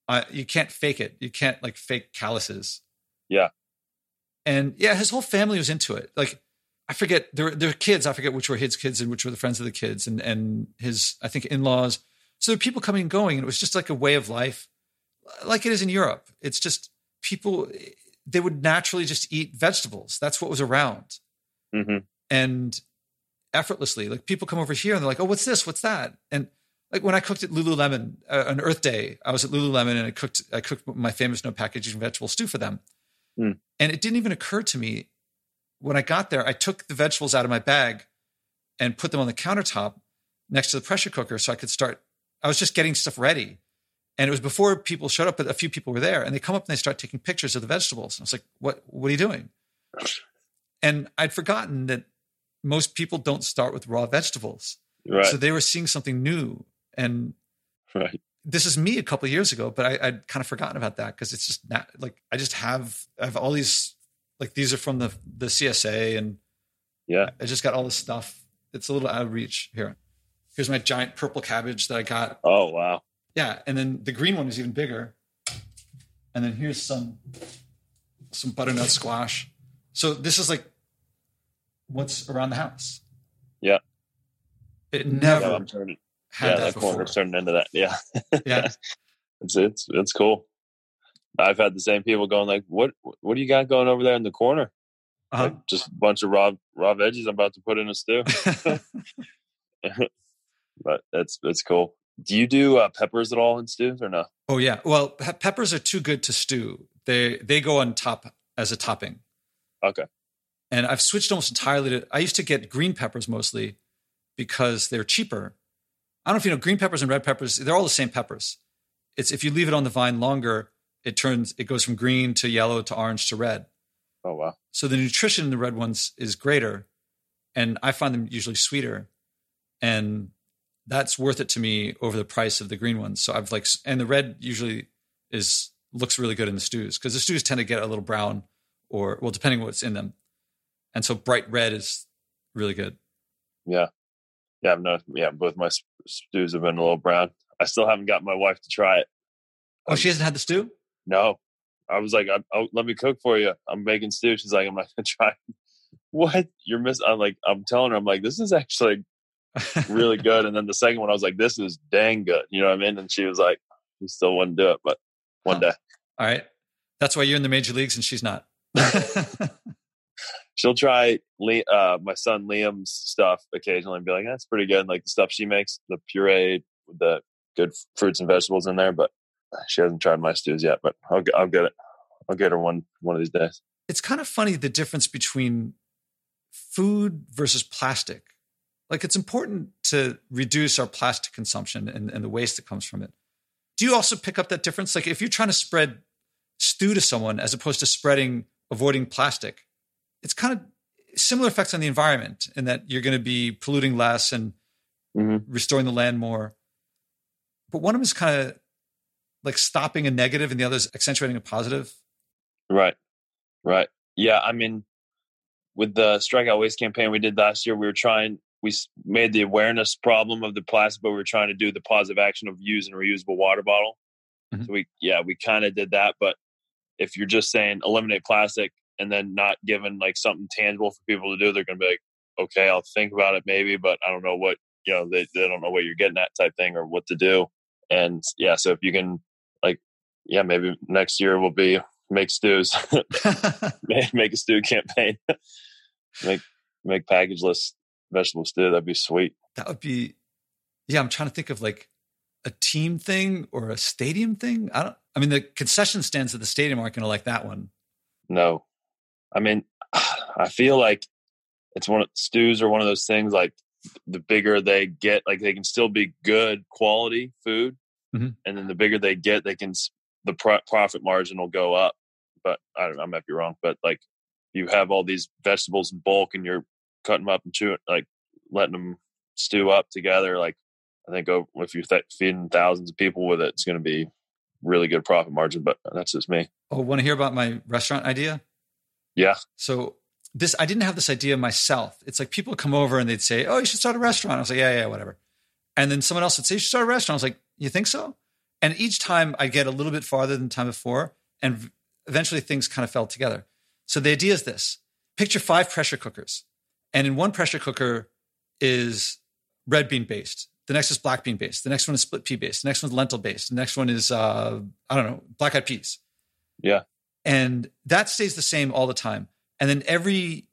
Uh, you can't fake it. You can't like fake calluses. Yeah. And yeah, his whole family was into it. Like, I forget there there kids. I forget which were his kids and which were the friends of the kids, and and his I think in laws. So there were people coming and going, and it was just like a way of life, like it is in Europe. It's just people they would naturally just eat vegetables. That's what was around, mm-hmm. and effortlessly. Like people come over here and they're like, "Oh, what's this? What's that?" And like when I cooked at Lululemon uh, on Earth Day, I was at Lululemon and I cooked I cooked my famous no packaging vegetable stew for them, mm. and it didn't even occur to me when I got there. I took the vegetables out of my bag and put them on the countertop next to the pressure cooker so I could start. I was just getting stuff ready. And it was before people showed up, but a few people were there, and they come up and they start taking pictures of the vegetables. And I was like, "What? What are you doing?" And I'd forgotten that most people don't start with raw vegetables. Right. So they were seeing something new. And right. this is me a couple of years ago, but I, I'd kind of forgotten about that because it's just not like I just have I have all these like these are from the the CSA and Yeah. I just got all this stuff. It's a little out of reach here. Here's my giant purple cabbage that I got. Oh wow. Yeah, and then the green one is even bigger. And then here's some some butternut squash. So this is like what's around the house. Yeah. It Yeah, never turning. had yeah, that that before. corner's turning into that. Yeah. Yeah. it's it's it's cool. I've had the same people going like, "What what do you got going over there in the corner?" Uh-huh. Like, just a bunch of raw raw veggies I'm about to put in a stew. but that's that's cool. Do you do uh, peppers at all in stews or no? oh yeah. Well, pe- peppers are too good to stew. They they go on top as a topping. Okay. And I've switched almost entirely to I used to get green peppers mostly because they're cheaper. I don't know if you know green peppers and red peppers, they're all the same peppers. It's if you leave it on the vine longer, it turns it goes from green to yellow to orange to red. Oh wow. So the nutrition in the red ones is greater, and I find them usually sweeter, and that's worth it to me over the price of the green ones. So I've like, and the red usually is looks really good in the stews because the stews tend to get a little brown, or well, depending what's in them, and so bright red is really good. Yeah. Yeah, I've noticed. Yeah, both my stews have been a little brown. I still haven't got my wife to try it. Oh, she hasn't had the stew. No, I was like, I, oh, "Let me cook for you. I'm making stew." She's like, "I'm not gonna try." What you're missing? I'm like, I'm telling her, I'm like, this is actually really good. And then the second one, I was like, this is dang good. You know what I mean? And she was like, she still wouldn't do it, but one Huh. day All right, that's why you're in the major leagues and she's not. she'll try uh, my son Liam's stuff occasionally and be like, that's pretty good. Like the stuff she makes, the puree the good fruits and vegetables in there, but she hasn't tried my stews yet. But I'll get, I'll get it. I'll get her one one of these days. it's kind of funny the difference between food versus plastic. Like it's important to reduce our plastic consumption and, and the waste that comes from it. Do you also pick up that difference? Like if you're trying to spread stew to someone as opposed to spreading avoiding plastic, it's kind of similar effects on the environment in that you're going to be polluting less and Mhm. restoring the land more. But one of them is kind of like stopping a negative and the other is accentuating a positive. Right. Right. Yeah. I mean, with the strikeout waste campaign we did last year, we were trying, we made the awareness problem of the plastic, but we were trying to do the positive action of use and reusable water bottle. Mhm. So we, yeah, we kind of did that. But if you're just saying eliminate plastic and then not giving like something tangible for people to do, they're going to be like, okay, I'll think about it maybe, but I don't know what, you know, they, they don't know what you're getting at type thing or what to do. And yeah, so if you can, yeah, maybe next year will be make stews. make a stew campaign. make make packageless vegetable stew. That'd be sweet. that would be yeah i'm trying to think of like a team thing or a stadium thing i don't i mean the concession stands at the stadium aren't going to like that one No, I mean, I feel like it's one of stews are one of those things. Like the bigger they get, like they can still be good quality food, Mhm. and then the bigger they get, they can the pro- profit margin will go up. But I don't know, I might be wrong. But like you have all these vegetables in bulk, and you're cutting them up and chewing, like letting them stew up together. Like I think if you're th- feeding thousands of people with it, it's going to be really good profit margin. But that's just me. oh want to hear about my restaurant idea Yeah. so this i didn't have this idea myself it's like people come over and they'd say oh you should start a restaurant i was like yeah yeah whatever and then someone else would say you should start a restaurant i was like you think so and each time i get a little bit farther than the time before and eventually things kind of fell together. So the idea is this. Picture five pressure cookers. And in one pressure cooker is red bean based. The next is black bean based. The next one is split pea based. The next one's lentil based. The next one is uh, i don't know black eyed peas. Yeah. and that stays the same all the time. And then every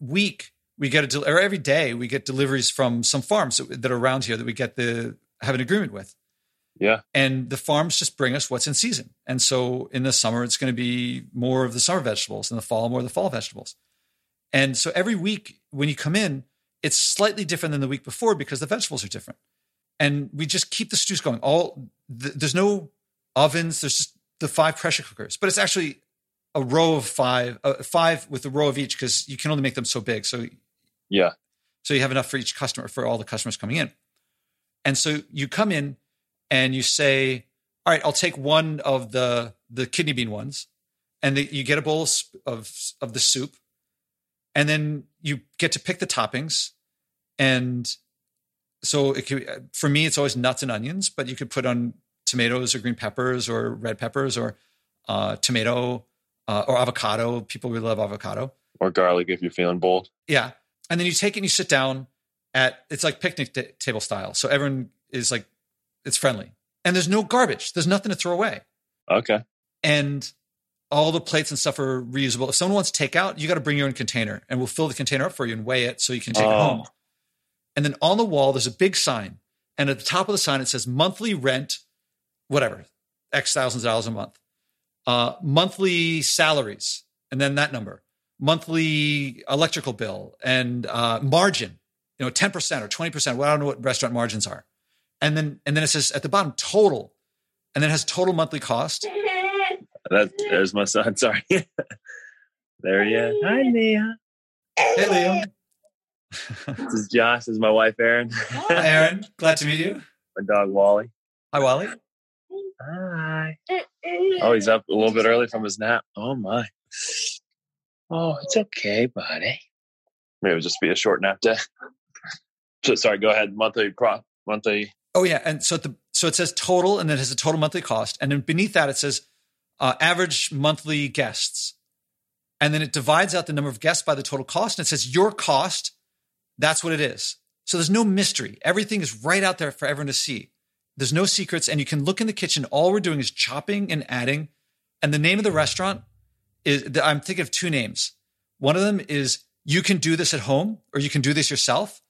week we get a del- or every day we get deliveries from some farms that, that are around here that we get the have an agreement with Yeah. and the farms just bring us what's in season and so in the summer it's going to be more of the summer vegetables in the fall more of the fall vegetables and so every week when you come in it's slightly different than the week before because the vegetables are different and we just keep the stews going all th- there's no ovens there's just the five pressure cookers but it's actually a row of five uh, five with a row of each because you can only make them so big so Yeah. So you have enough for each customer, for all the customers coming in. And so you come in and you say, all right, I'll take one of the, the kidney bean ones. And the, you get a bowl of, of the soup. And then you get to pick the toppings. And so it could, for me, it's always nuts and onions, but you could put on tomatoes or green peppers or red peppers or uh, tomato uh, or avocado. People really love avocado. Or garlic if you're feeling bold. Yeah. And then you take it and you sit down at, it's like picnic t- table style. So everyone is like, it's friendly. And there's no garbage. There's nothing to throw away. Okay. And all the plates and stuff are reusable. If someone wants takeout, you got to bring your own container and we'll fill the container up for you and weigh it so you can take oh. it home. And then on the wall, there's a big sign. And at the top of the sign, it says monthly rent, whatever, X thousands of dollars a month. Uh, monthly salaries, and then that number. Monthly electrical bill and uh, margin, you know, 10% or 20%. Well, I don't know what restaurant margins are. And then and then it says at the bottom total. And then it has total monthly cost. That, there's my son. Sorry. there he is. Hi, Leah. Hey, Leo this is Josh. This is my wife, Erin. Hi, Erin. Glad to meet you. My dog, Wally. Hi, Wally. Hi. Oh, he's up a little bit early from his nap. Oh, my. Oh, it's okay, buddy. Maybe it'll just be a short nap day. so, sorry, go ahead. Monthly prop, monthly. Oh, yeah. And so the so it says total, and then it has a total monthly cost. And then beneath that, it says uh, average monthly guests. And then it divides out the number of guests by the total cost. And it says your cost that's what it is. So there's no mystery. Everything is right out there for everyone to see. There's no secrets. And you can look in the kitchen. All we're doing is chopping and adding. And the name of the restaurant is I'm thinking of two names. One of them is You Can Do This at Home or You Can Do This Yourself.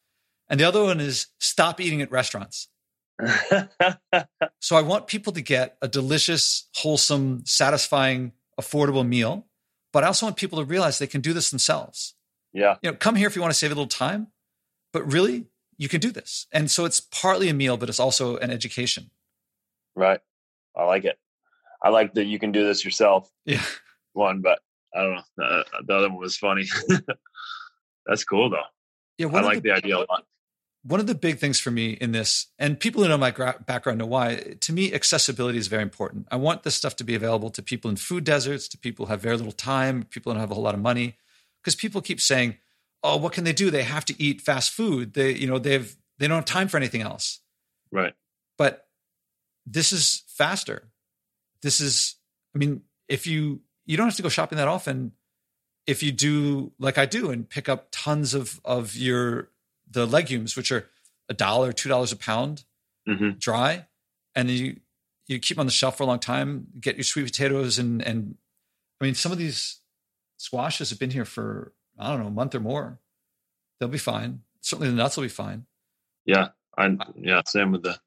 And the other one is Stop Eating at Restaurants. so I want people to get a delicious, wholesome, satisfying, affordable meal. But I also want people to realize they can do this themselves. Yeah. You know, come here if you want to save a little time, but really, you can do this. And so it's partly a meal, but it's also an education. Right. I like it. I like that you can do this yourself. Yeah. One, but I don't know. The other one was funny. That's cool though. Yeah. I like the, the, idea a lot. One of the big things for me in this, and people who know my gra- background know why, to me, accessibility is very important. I want this stuff to be available to people in food deserts, to people who have very little time, people who don't have a whole lot of money because people keep saying, "Oh, what can they do? They have to eat fast food. They, you know, they've they don't have time for anything else." Right. But this is faster. This is, I mean, if you you don't have to go shopping that often. If you do like I do and pick up tons of of your the legumes, which are a dollar, two dollars a pound, mm-hmm. dry, and you you keep on the shelf for a long time. Get your sweet potatoes and and I mean, some of these squashes have been here for I don't know a month or more. They'll be fine. Certainly the nuts will be fine. Yeah, I yeah same with the.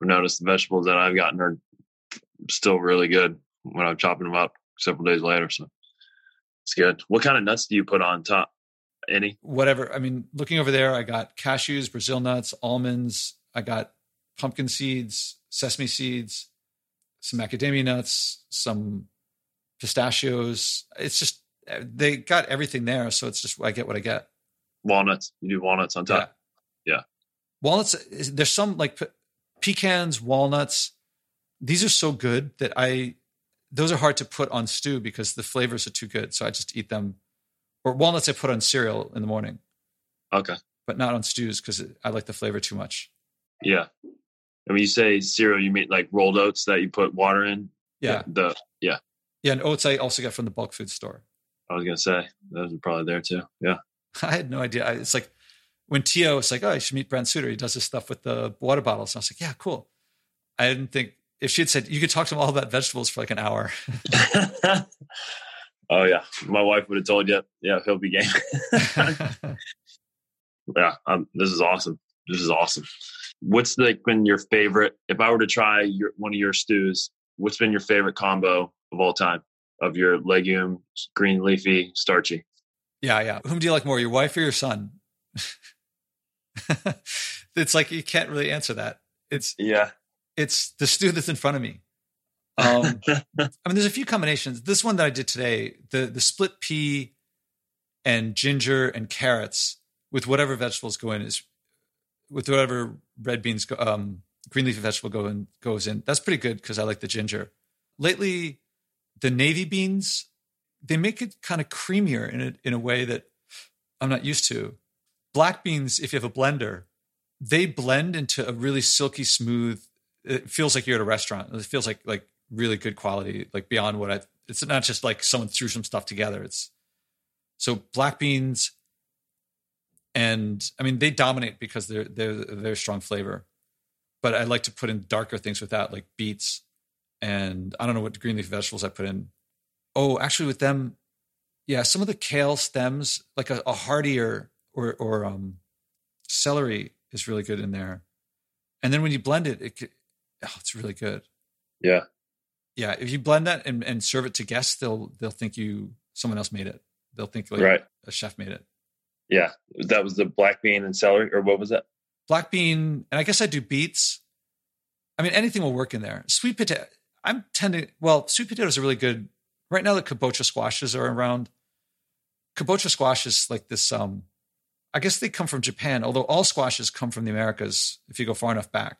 I've noticed the vegetables that I've gotten are still really good when I'm chopping them up several days later. So it's good. What kind of nuts do you put on top? Any? Whatever. I mean, looking over there, I got cashews, Brazil nuts, almonds. I got pumpkin seeds, sesame seeds, some macadamia nuts, some pistachios. It's just they got everything there, so it's just I get what I get. Walnuts. You do walnuts on top. Yeah. yeah. Walnuts. There's some like pe- pecans, walnuts. These are so good that I. Those are hard to put on stew because the flavors are too good. So I just eat them. Or walnuts I put on cereal in the morning. Okay. But not on stews because I like the flavor too much. Yeah. And when you say cereal, you mean like rolled oats that you put water in? Yeah. The, yeah. Yeah, and oats I also got from the bulk food store. I was gonna say those are probably there too. Yeah, I had no idea. It's like when Tio was like, "Oh, you should meet Brent Suter. He does this stuff with the water bottles." And I was like, "Yeah, cool." I didn't think if she had said you could talk to him all about vegetables for like an hour. oh yeah, my wife would have told you. Yeah, he'll be game. yeah, um, this is awesome. This is awesome. What's like been your favorite? If I were to try your one of your stews, what's been your favorite combo of all time of your legume, green leafy, starchy. Yeah, yeah. Whom do you like more, your wife or your son? it's like you can't really answer that. It's yeah. It's the stew that's in front of me. Um, I mean, there's a few combinations. This one that I did today, the the split pea and ginger and carrots with whatever vegetables go in is with whatever red beans go, um, green leafy vegetable go in, goes in. That's pretty good because I like the ginger. Lately, the navy beans they make it kind of creamier in a, in a way that I'm not used to. Black beans, if you have a blender, they blend into a really silky smooth. It feels like you're at a restaurant. It feels like like really good quality, like beyond what I. It's not just like someone threw some stuff together. It's so black beans, and I mean they dominate because they're they're very strong flavor. But I like to put in darker things with that, like beets, and I don't know what green leaf vegetables I put in. Oh, actually, with them, yeah, some of the kale stems, like a, a heartier or or um, celery is really good in there. And then when you blend it, it oh, it's really good. Yeah, yeah. If you blend that and, and serve it to guests, they'll they'll think you someone else made it. They'll think like right. a chef made it. Yeah, that was the black bean and celery, or what was that? Black bean, and I guess I do beets. I mean, anything will work in there. Sweet potato. I'm tending. Well, sweet potatoes are really good right now. The kabocha squashes are around. Kabocha squash is like this. Um, I guess they come from Japan, although all squashes come from the Americas if you go far enough back.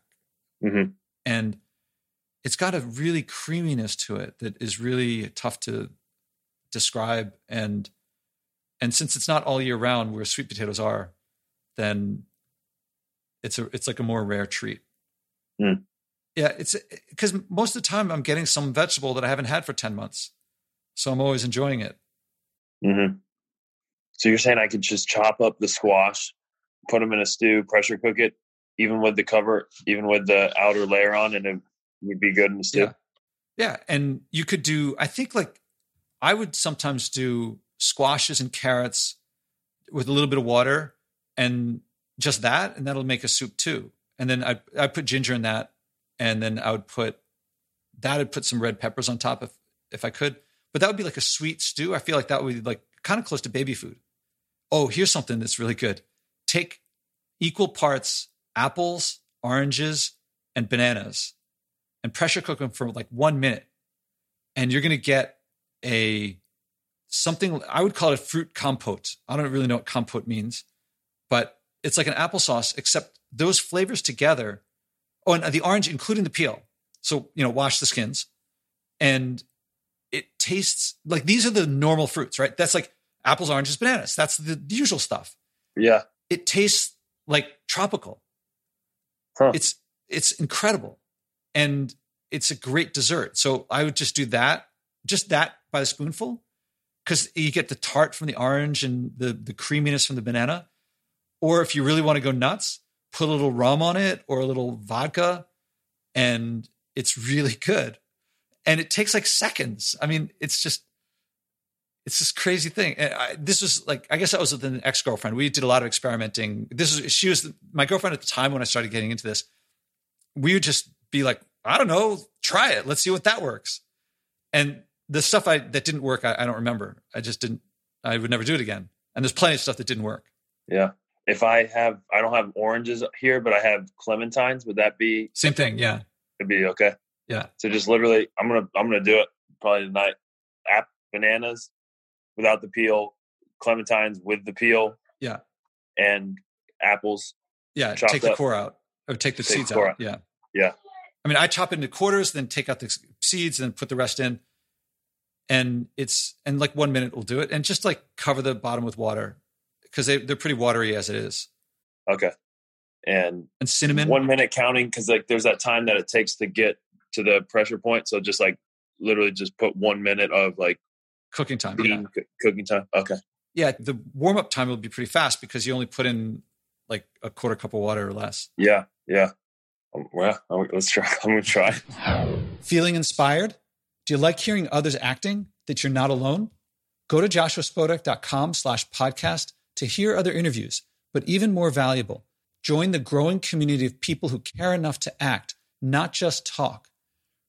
Mm-hmm. And it's got a really creaminess to it that is really tough to describe. And and since it's not all year round where sweet potatoes are, then it's a it's like a more rare treat. Mm. Yeah, it's because most of the time I'm getting some vegetable that I haven't had for ten months, so I'm always enjoying it. Mm-hmm. So you're saying I could just chop up the squash, put them in a stew, pressure cook it, even with the cover, even with the outer layer on, and it would be good stew. Yeah, yeah, and you could do. I think like I would sometimes do squashes and carrots with a little bit of water and just that, and that'll make a soup too. And then I I put ginger in that, and then I would put that. I'd put some red peppers on top if if I could, but that would be like a sweet stew. I feel like that would be like kind of close to baby food oh, here's something that's really good. Take equal parts apples, oranges, and bananas and pressure cook them for like one minute. And you're going to get a something, I would call it a fruit compote. I don't really know what compote means, but it's like an applesauce, except those flavors together. Oh, and the orange, including the peel. So, you know, wash the skins. And it tastes like these are the normal fruits, right? That's like apples, oranges, bananas. That's the usual stuff. Yeah. It tastes like tropical. Huh. It's it's incredible. And it's a great dessert. So I would just do that, just that by the spoonful, because you get the tart from the orange and the the creaminess from the banana. Or if you really want to go nuts, put a little rum on it or a little vodka, and it's really good. And it takes like seconds. I mean, it's just it's this crazy thing. And I, this was like, I guess I was with an ex girlfriend. We did a lot of experimenting. This was, she was my girlfriend at the time when I started getting into this. We would just be like, I don't know, try it. Let's see what that works. And the stuff I, that didn't work, I, I don't remember. I just didn't, I would never do it again. And there's plenty of stuff that didn't work. Yeah. If I have, I don't have oranges here, but I have clementines. Would that be same thing? Yeah. It'd be okay. Yeah. So just literally, I'm gonna, I'm gonna do it probably tonight. App bananas, without the peel, clementines with the peel. Yeah. And apples. Yeah. Take the up. core out or take the take seeds out. out. Yeah. Yeah. I mean, I chop it into quarters, then take out the seeds and put the rest in. And it's, and like one minute will do it. And just like cover the bottom with water because they, they're pretty watery as it is. Okay. And, and cinnamon. One minute counting because like there's that time that it takes to get to the pressure point. So just like literally just put one minute of like cooking time. Yeah. Cooking time. Okay. Yeah, the warm up time will be pretty fast because you only put in like a quarter cup of water or less. Yeah, yeah. Um, well, let's try. I'm gonna try. Feeling inspired? Do you like hearing others acting? That you're not alone? Go to joshuaspodek.com slash podcast to hear other interviews, but even more valuable, join the growing community of people who care enough to act, not just talk.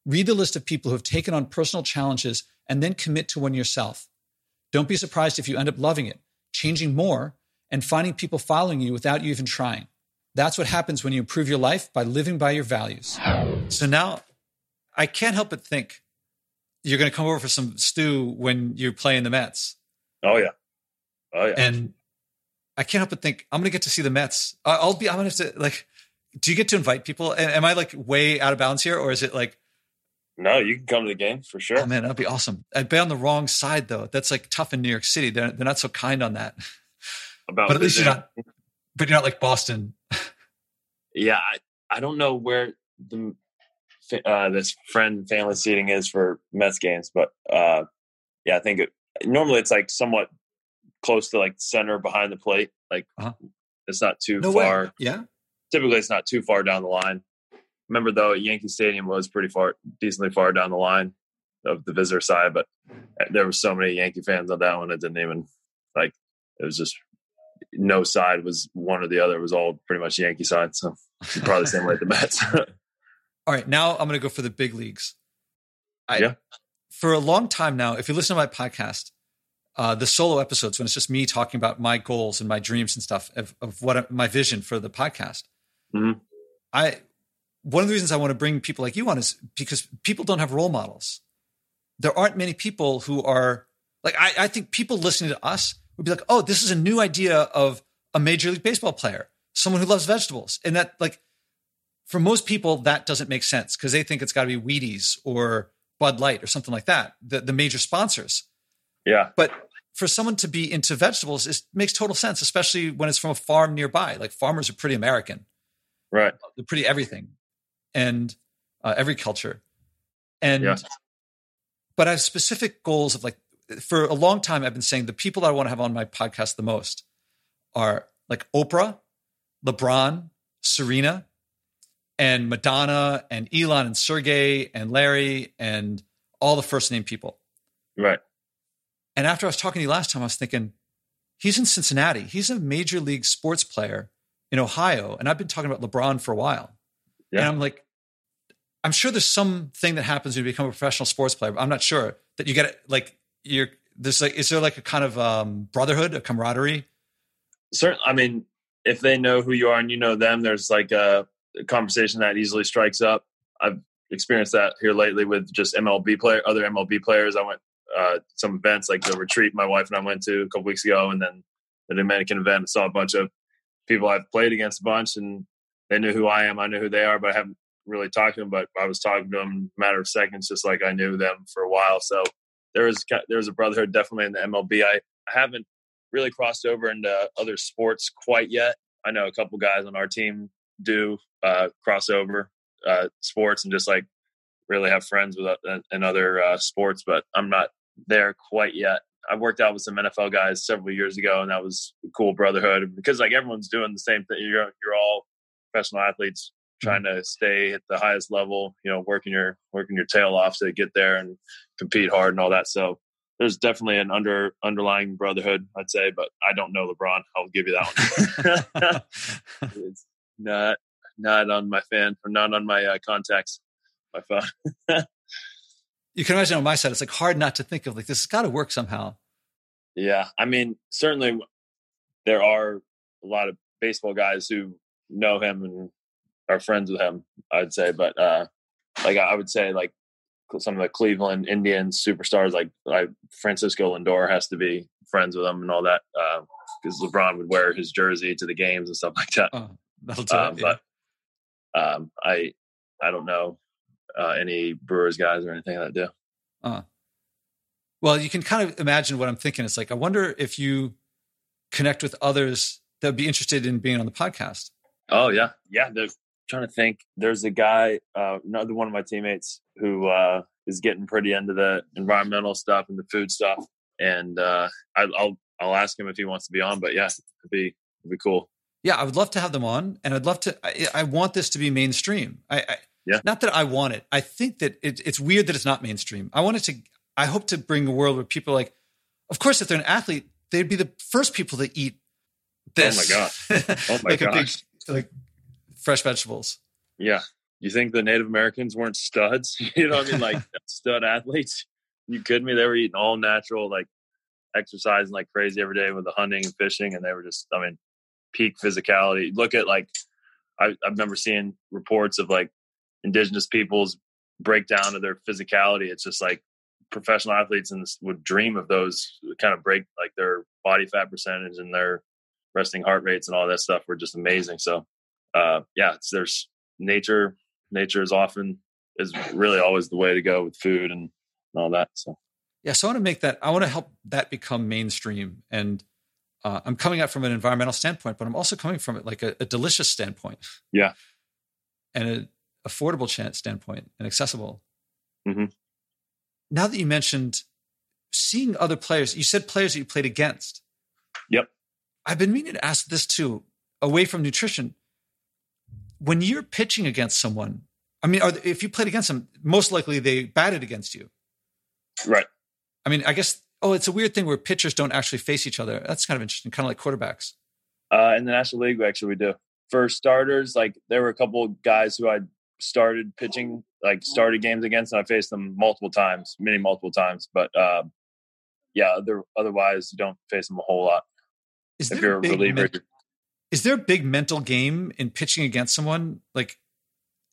Read the list of people who have taken on personal challenges and then commit to one yourself. Don't be surprised if you end up loving it, changing more, and finding people following you without you even trying. That's what happens when you improve your life by living by your values. So now I can't help but think you're going to come over for some stew when you're playing the Mets. Oh, yeah. Oh, yeah. And I can't help but think I'm going to get to see the Mets. I'll be. I'm going to have to like. Do you get to invite people? Am I like way out of bounds here, or is it like? No, you can come to the game for sure. Oh man, that'd be awesome. I'd be on the wrong side though. That's like tough in New York City. They're they're not so kind on that. About but at least you're not. But you're not like Boston. Yeah, I, I don't know where the uh, this friend family seating is for Mets games, but uh, yeah, I think it, normally it's like somewhat close to like center behind the plate. Like uh-huh. it's not too no far. Way. Yeah. Typically, it's not too far down the line. Remember though, Yankee Stadium was pretty far, decently far down the line of the visitor side, but uh, there were so many Yankee fans on that one. It didn't even like it was just no side was one or the other. It was all pretty much Yankee side. So probably the same way at the Mets. all right, now I'm going to go for the big leagues. I, yeah. For a long time now, if you listen to my podcast, uh, the solo episodes when it's just me talking about my goals and my dreams and stuff of, of what my vision for the podcast. Mm-hmm. I one of the reasons I want to bring people like you on is because people don't have role models. There aren't many people who are like I, I think people listening to us would be like, oh, this is a new idea of a major league baseball player, someone who loves vegetables, and that like for most people that doesn't make sense because they think it's got to be Wheaties or Bud Light or something like that, the the major sponsors. Yeah. But for someone to be into vegetables, it makes total sense, especially when it's from a farm nearby. Like farmers are pretty American. Right. They're pretty everything and uh, every culture. And, yeah. but I have specific goals of like, for a long time, I've been saying the people that I want to have on my podcast the most are like Oprah, LeBron, Serena, and Madonna, and Elon, and Sergey, and Larry, and all the first name people. Right. And after I was talking to you last time, I was thinking, he's in Cincinnati. He's a major league sports player in Ohio. And I've been talking about LeBron for a while. Yeah. And I'm like, I'm sure there's something that happens when you become a professional sports player. but I'm not sure that you get it. like you're there's like is there like a kind of um, brotherhood, a camaraderie? Certainly. I mean, if they know who you are and you know them, there's like a, a conversation that easily strikes up. I've experienced that here lately with just MLB player, other MLB players. I went uh, some events like the retreat my wife and I went to a couple weeks ago, and then the Dominican event. Saw a bunch of people I've played against a bunch, and they knew who I am. I knew who they are, but I haven't really talked to them. But I was talking to them matter of seconds, just like I knew them for a while. So there was there was a brotherhood definitely in the MLB. I, I haven't really crossed over into other sports quite yet. I know a couple guys on our team do uh, crossover uh, sports and just like really have friends with uh, in other uh, sports, but I'm not there quite yet. I worked out with some NFL guys several years ago, and that was a cool brotherhood because like everyone's doing the same thing. You're you're all professional athletes trying to stay at the highest level. You know, working your working your tail off to get there and compete hard and all that. So there's definitely an under underlying brotherhood, I'd say. But I don't know LeBron. I'll give you that one. it's not not on my fan or not on my uh, contacts, my phone you can imagine on my side, it's like hard not to think of like this has got to work somehow. Yeah, I mean, certainly there are a lot of baseball guys who know him and are friends with him. I'd say, but uh, like I would say, like some of the Cleveland Indians superstars, like like Francisco Lindor, has to be friends with him and all that because uh, LeBron would wear his jersey to the games and stuff like that. Oh, that'll do um, it, yeah. But um, I I don't know uh, any Brewers guys or anything that do. Uh, well, you can kind of imagine what I'm thinking. It's like I wonder if you connect with others that would be interested in being on the podcast. Oh yeah, yeah. They're trying to think. There's a guy, uh, another one of my teammates, who uh, is getting pretty into the environmental stuff and the food stuff, and uh, I, will I'll ask him if he wants to be on. But yeah, it'd be it'd be cool. Yeah, I would love to have them on, and I'd love to. I, I want this to be mainstream. I, I yeah. Not that I want it. I think that it, it's weird that it's not mainstream. I wanted to. I hope to bring a world where people like, of course, if they're an athlete, they'd be the first people to eat this. Oh my god! Oh my! Big, like fresh vegetables. Yeah. You think the Native Americans weren't studs? you know what I mean? Like stud athletes. You kidding me? They were eating all natural, like exercising like crazy every day with the hunting and fishing, and they were just, I mean, peak physicality. Look at like, I, I remember seeing reports of like indigenous peoples breakdown of their physicality. It's just like professional athletes and would dream of those kind of break like their body fat percentage and their resting heart rates and all that stuff were just amazing. So, uh, yeah, there's nature. Nature is often is really always the way to go with food and, and all that. So, yeah. So I want to make that. I want to help that become mainstream. And uh, I'm coming at from an environmental standpoint, but I'm also coming from it like a, a delicious standpoint. Yeah. And an affordable standpoint and accessible. Mm-hmm. Now that you mentioned seeing other players, you said players that you played against. Yep. I've been meaning to ask this too, away from nutrition. When you're pitching against someone, I mean, they, if you played against them, most likely they batted against you. Right. I mean, I guess, oh, it's a weird thing where pitchers don't actually face each other. That's kind of interesting, kind of like quarterbacks. Uh, in the National League, actually, we do. For starters, like there were a couple guys who I started pitching, like started games against, and I faced them multiple times, many multiple times. But uh, yeah, otherwise, you don't face them a whole lot. Is if you're a reliever. Men- is there a big mental game in pitching against someone? Like,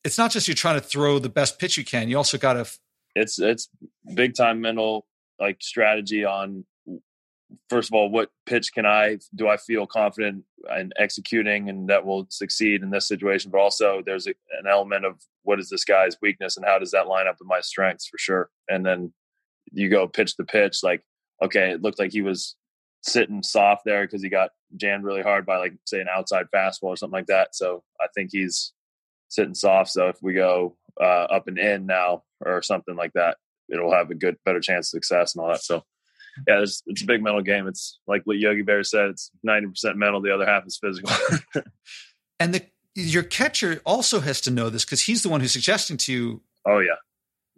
it's not just you're trying to throw the best pitch you can. You also got to. It's it's big time mental like strategy on first of all what pitch can i do i feel confident in executing and that will succeed in this situation but also there's a, an element of what is this guy's weakness and how does that line up with my strengths for sure and then you go pitch the pitch like okay it looked like he was sitting soft there because he got jammed really hard by like say an outside fastball or something like that so i think he's sitting soft so if we go uh, up and in now or something like that it'll have a good better chance of success and all that so yeah, it's, it's a big mental game. It's like what Yogi Berra said. It's ninety percent mental. The other half is physical. and the your catcher also has to know this because he's the one who's suggesting to you. Oh yeah,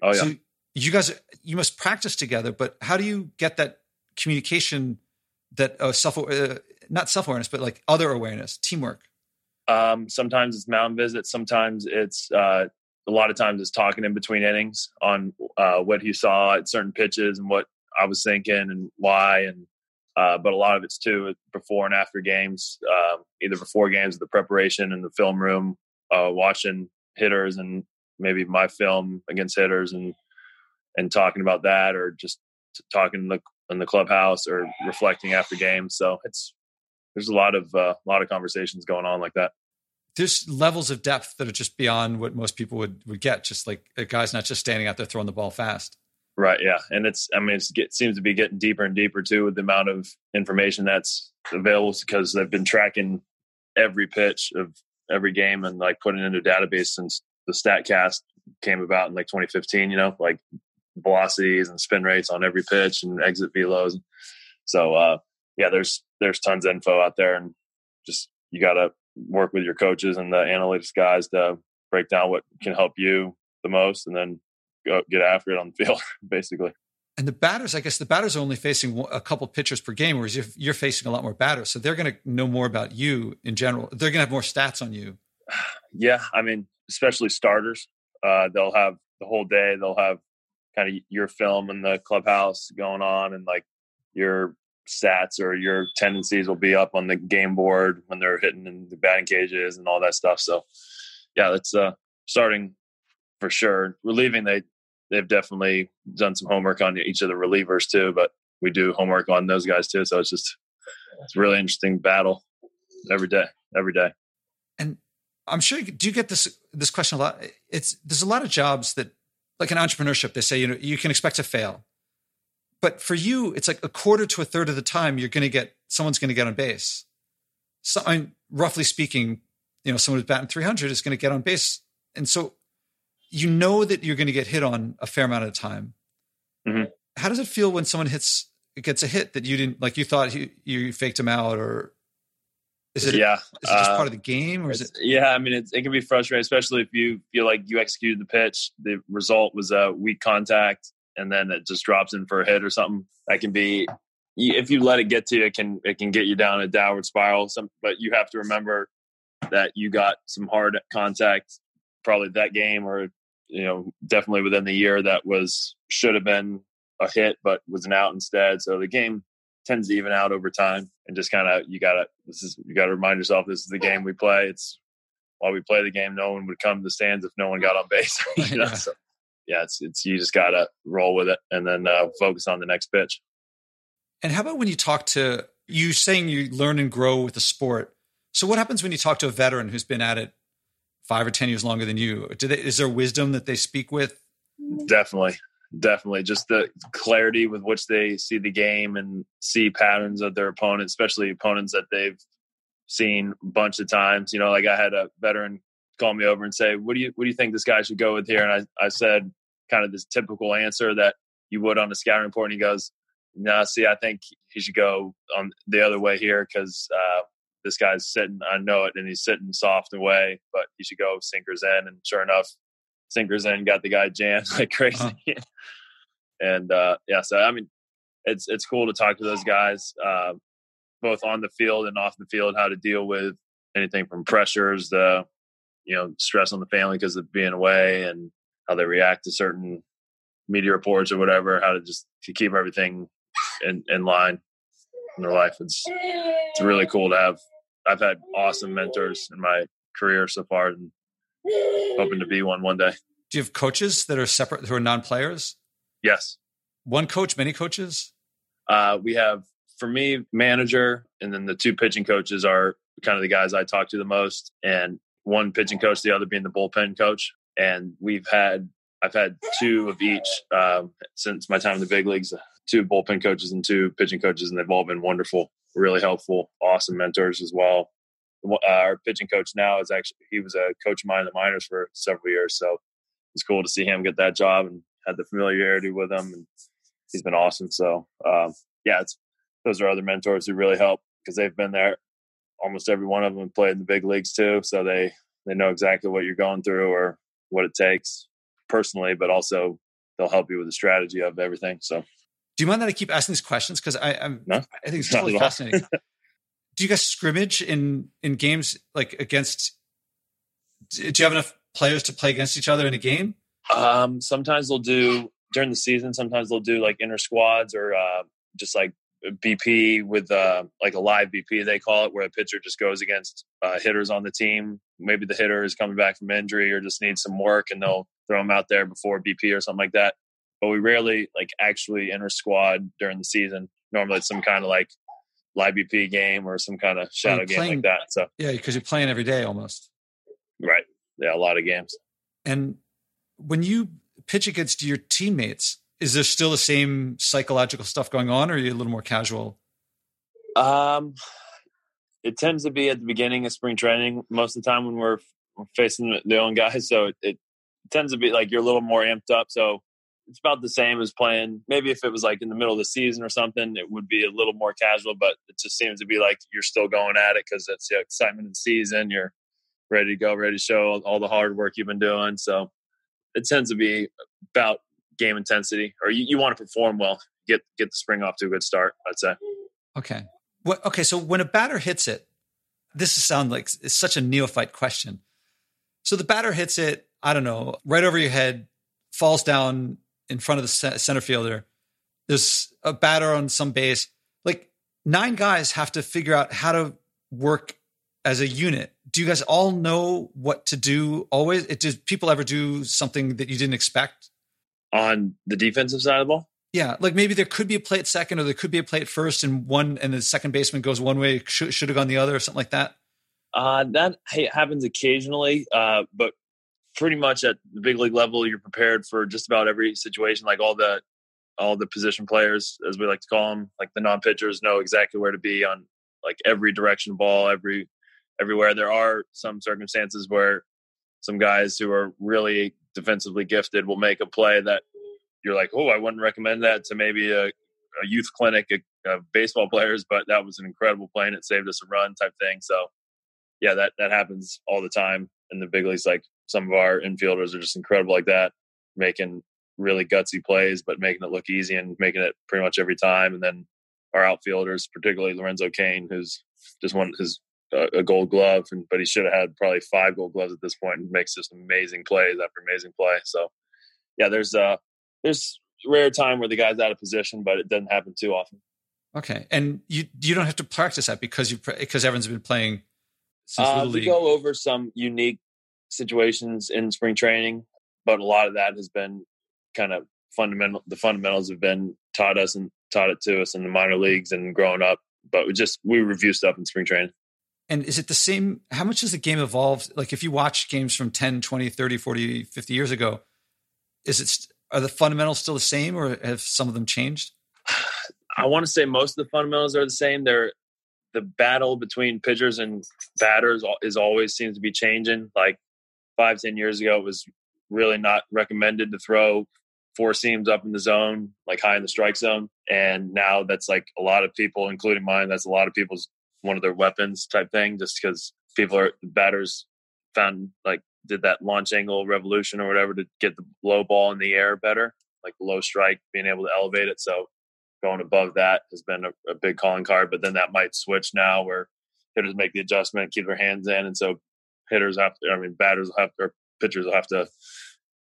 oh yeah. So you guys, you must practice together. But how do you get that communication, that uh, self, uh, not self awareness, but like other awareness, teamwork? Um, sometimes it's mound visits. Sometimes it's uh, a lot of times it's talking in between innings on uh, what he saw at certain pitches and what I was thinking and why. And uh, but a lot of it's too before and after games, uh, either before games, the preparation in the film room, uh, watching hitters and maybe my film against hitters and and talking about that, or just talking in the in the clubhouse or reflecting after games. So it's there's a lot of uh, lot of conversations going on like that. There's levels of depth that are just beyond what most people would would get. Just like a guy's not just standing out there throwing the ball fast. Right. Yeah. And it's, I mean, it seems to be getting deeper and deeper too with the amount of information that's available because they've been tracking every pitch of every game and like putting into a database since the StatCast came about in like 2015, you know, like velocities and spin rates on every pitch and exit velos. So, uh, yeah, there's, there's tons of info out there and just, you got to work with your coaches and the analytics guys to break down what can help you the most and then go get after it on the field, basically. And the batters, I guess the batters are only facing a couple pitchers per game, whereas you're, you're facing a lot more batters. So they're going to know more about you in general. They're going to have more stats on you. Yeah. I mean, especially starters. Uh, they'll have the whole day, they'll have kind of your film in the clubhouse going on and like your stats or your tendencies will be up on the game board when they're hitting in the batting cages and all that stuff. So yeah, that's uh starting for sure. Relieving they they've definitely done some homework on each of the relievers too, but we do homework on those guys too. So it's just it's really interesting battle every day, every day. And I'm sure you, do you get this this question a lot? It's there's a lot of jobs that like in entrepreneurship they say you know you can expect to fail, but for you it's like a quarter to a third of the time you're going to get someone's going to get on base. So I mean, roughly speaking, you know someone who's batting 300 is going to get on base, and so you know that you're going to get hit on a fair amount of time. Mm-hmm. How does it feel when someone hits gets a hit that you didn't like? You thought you, you faked him out, or is it? Yeah, is it just uh, part of the game, or is it? Yeah, I mean, it, it can be frustrating, especially if you feel like you executed the pitch, the result was a weak contact, and then it just drops in for a hit or something. That can be if you let it get to you, it can it can get you down a downward spiral. Some, but you have to remember that you got some hard contact probably that game or you know, definitely within the year that was should have been a hit, but was an out instead. So the game tends to even out over time, and just kind of you gotta this is you gotta remind yourself this is the game we play. It's while we play the game, no one would come to the stands if no one got on base. you know? yeah. So, yeah, it's it's you just gotta roll with it and then uh, focus on the next pitch. And how about when you talk to You saying you learn and grow with the sport. So what happens when you talk to a veteran who's been at it five or ten years longer than you? They, is there wisdom that they speak with? Definitely, definitely. Just the clarity with which they see the game and see patterns of their opponents, especially opponents that they've seen a bunch of times. You know, like I had a veteran call me over and say, "What do you what do you think this guy should go with here?" And I I said kind of this typical answer that you would on a scouting report. And he goes, "No, nah, see, I think he should go on the other way here because uh, this guy's sitting. I know it, and he's sitting soft away, but he should go sinkers in." And sure enough, sinkers in got the guy jammed like crazy. Uh-huh. and uh, yeah, so I mean, it's it's cool to talk to those guys. Uh, both on the field and off the field, how to deal with anything from pressures, the you know stress on the family because of being away, and how they react to certain media reports or whatever. How to just to keep everything in, in line in their life. It's it's really cool to have. I've had awesome mentors in my career so far, and hoping to be one one day. Do you have coaches that are separate who are non-players? Yes. One coach, many coaches. Uh, we have for me, manager, and then the two pitching coaches are kind of the guys I talk to the most. And one pitching coach, the other being the bullpen coach. And we've had, I've had two of each um, since my time in the big leagues. Two bullpen coaches and two pitching coaches, and they've all been wonderful, really helpful, awesome mentors as well. Uh, our pitching coach now is actually he was a coach of mine in the minors for several years, so it's cool to see him get that job and had the familiarity with him, and he's been awesome. So um, yeah, those are other mentors who really help because they've been there. Almost every one of them played in the big leagues too, so they they know exactly what you're going through or what it takes personally, but also they'll help you with the strategy of everything. So, do you mind that I keep asking these questions because I I'm, no? I think it's totally fascinating. do you guys scrimmage in in games like against? Do you have enough players to play against each other in a game? Um, sometimes they'll do during the season. Sometimes they'll do like inner squads or uh, just like BP with uh, like a live BP they call it, where a pitcher just goes against uh, hitters on the team. Maybe the hitter is coming back from injury or just needs some work, and they'll throw him out there before BP or something like that. But we rarely like actually enter squad during the season. Normally, it's some kind of like live BP game or some kind of shadow game like that. So yeah, because you're playing every day almost. Right. Yeah, a lot of games. And when you pitch against your teammates, is there still the same psychological stuff going on or are you a little more casual? Um it tends to be at the beginning of spring training. Most of the time when we're facing the own guys so it, it tends to be like you're a little more amped up so it's about the same as playing. Maybe if it was like in the middle of the season or something it would be a little more casual but it just seems to be like you're still going at it because it's the excitement of the season. You're ready to go ready to show all the hard work you've been doing so it tends to be about game intensity, or you, you want to perform well, get get the spring off to a good start. I'd say. Okay. What? Okay. So when a batter hits it, this sounds like it's such a neophyte question. So the batter hits it. I don't know, right over your head, falls down in front of the center fielder. There's a batter on some base. Like nine guys have to figure out how to work as a unit. Do you guys all know what to do always? It, does people ever do something that you didn't expect? On the defensive side of the ball? Yeah, like maybe there could be a play at second, or there could be a play at first, and one and the second baseman goes one way, should, should have gone the other, or something like that. Uh, that happens occasionally, uh, but pretty much at the big league level, you're prepared for just about every situation. Like all the all the position players, as we like to call them, like the non pitchers, know exactly where to be on like every direction ball, every everywhere. There are some circumstances where some guys who are really defensively gifted will make a play that you're like, oh, I wouldn't recommend that to maybe a, a youth clinic of baseball players, but that was an incredible play and it saved us a run type thing. So, yeah, that that happens all the time in the big leagues. Like some of our infielders are just incredible like that, making really gutsy plays, but making it look easy and making it pretty much every time. And then our outfielders, particularly Lorenzo Cain, who's just won his a, gold glove, and but he should have had probably five gold gloves at this point, and makes just amazing plays after amazing play. So, yeah, there's uh there's rare time where the guy's out of position, but it doesn't happen too often. Okay, and you you don't have to practice that because you because everyone's been playing. Since uh, we go over some unique situations in spring training, but a lot of that has been kind of fundamental. The fundamentals have been taught us and taught it to us in the minor leagues and growing up but we just we review stuff in spring training. And is it the same? How much has the game evolved? Like if you watch games from 10, 20, 30, 40, 50 years ago, is it are the fundamentals still the same or have some of them changed? I want to say most of the fundamentals are the same. They're the battle between pitchers and batters is always seems to be changing. Like five, ten years ago, it was really not recommended to throw four seams up in the zone, like high in the strike zone. And now that's like a lot of people, including mine, that's a lot of people's one of their weapons type thing, just because people are batters found like did that launch angle revolution or whatever to get the low ball in the air better, like low strike, being able to elevate it. So going above that has been a, a, big calling card. But then that might switch now where hitters make the adjustment, keep their hands in, and so hitters have to. I mean, batters will have to, or pitchers will have to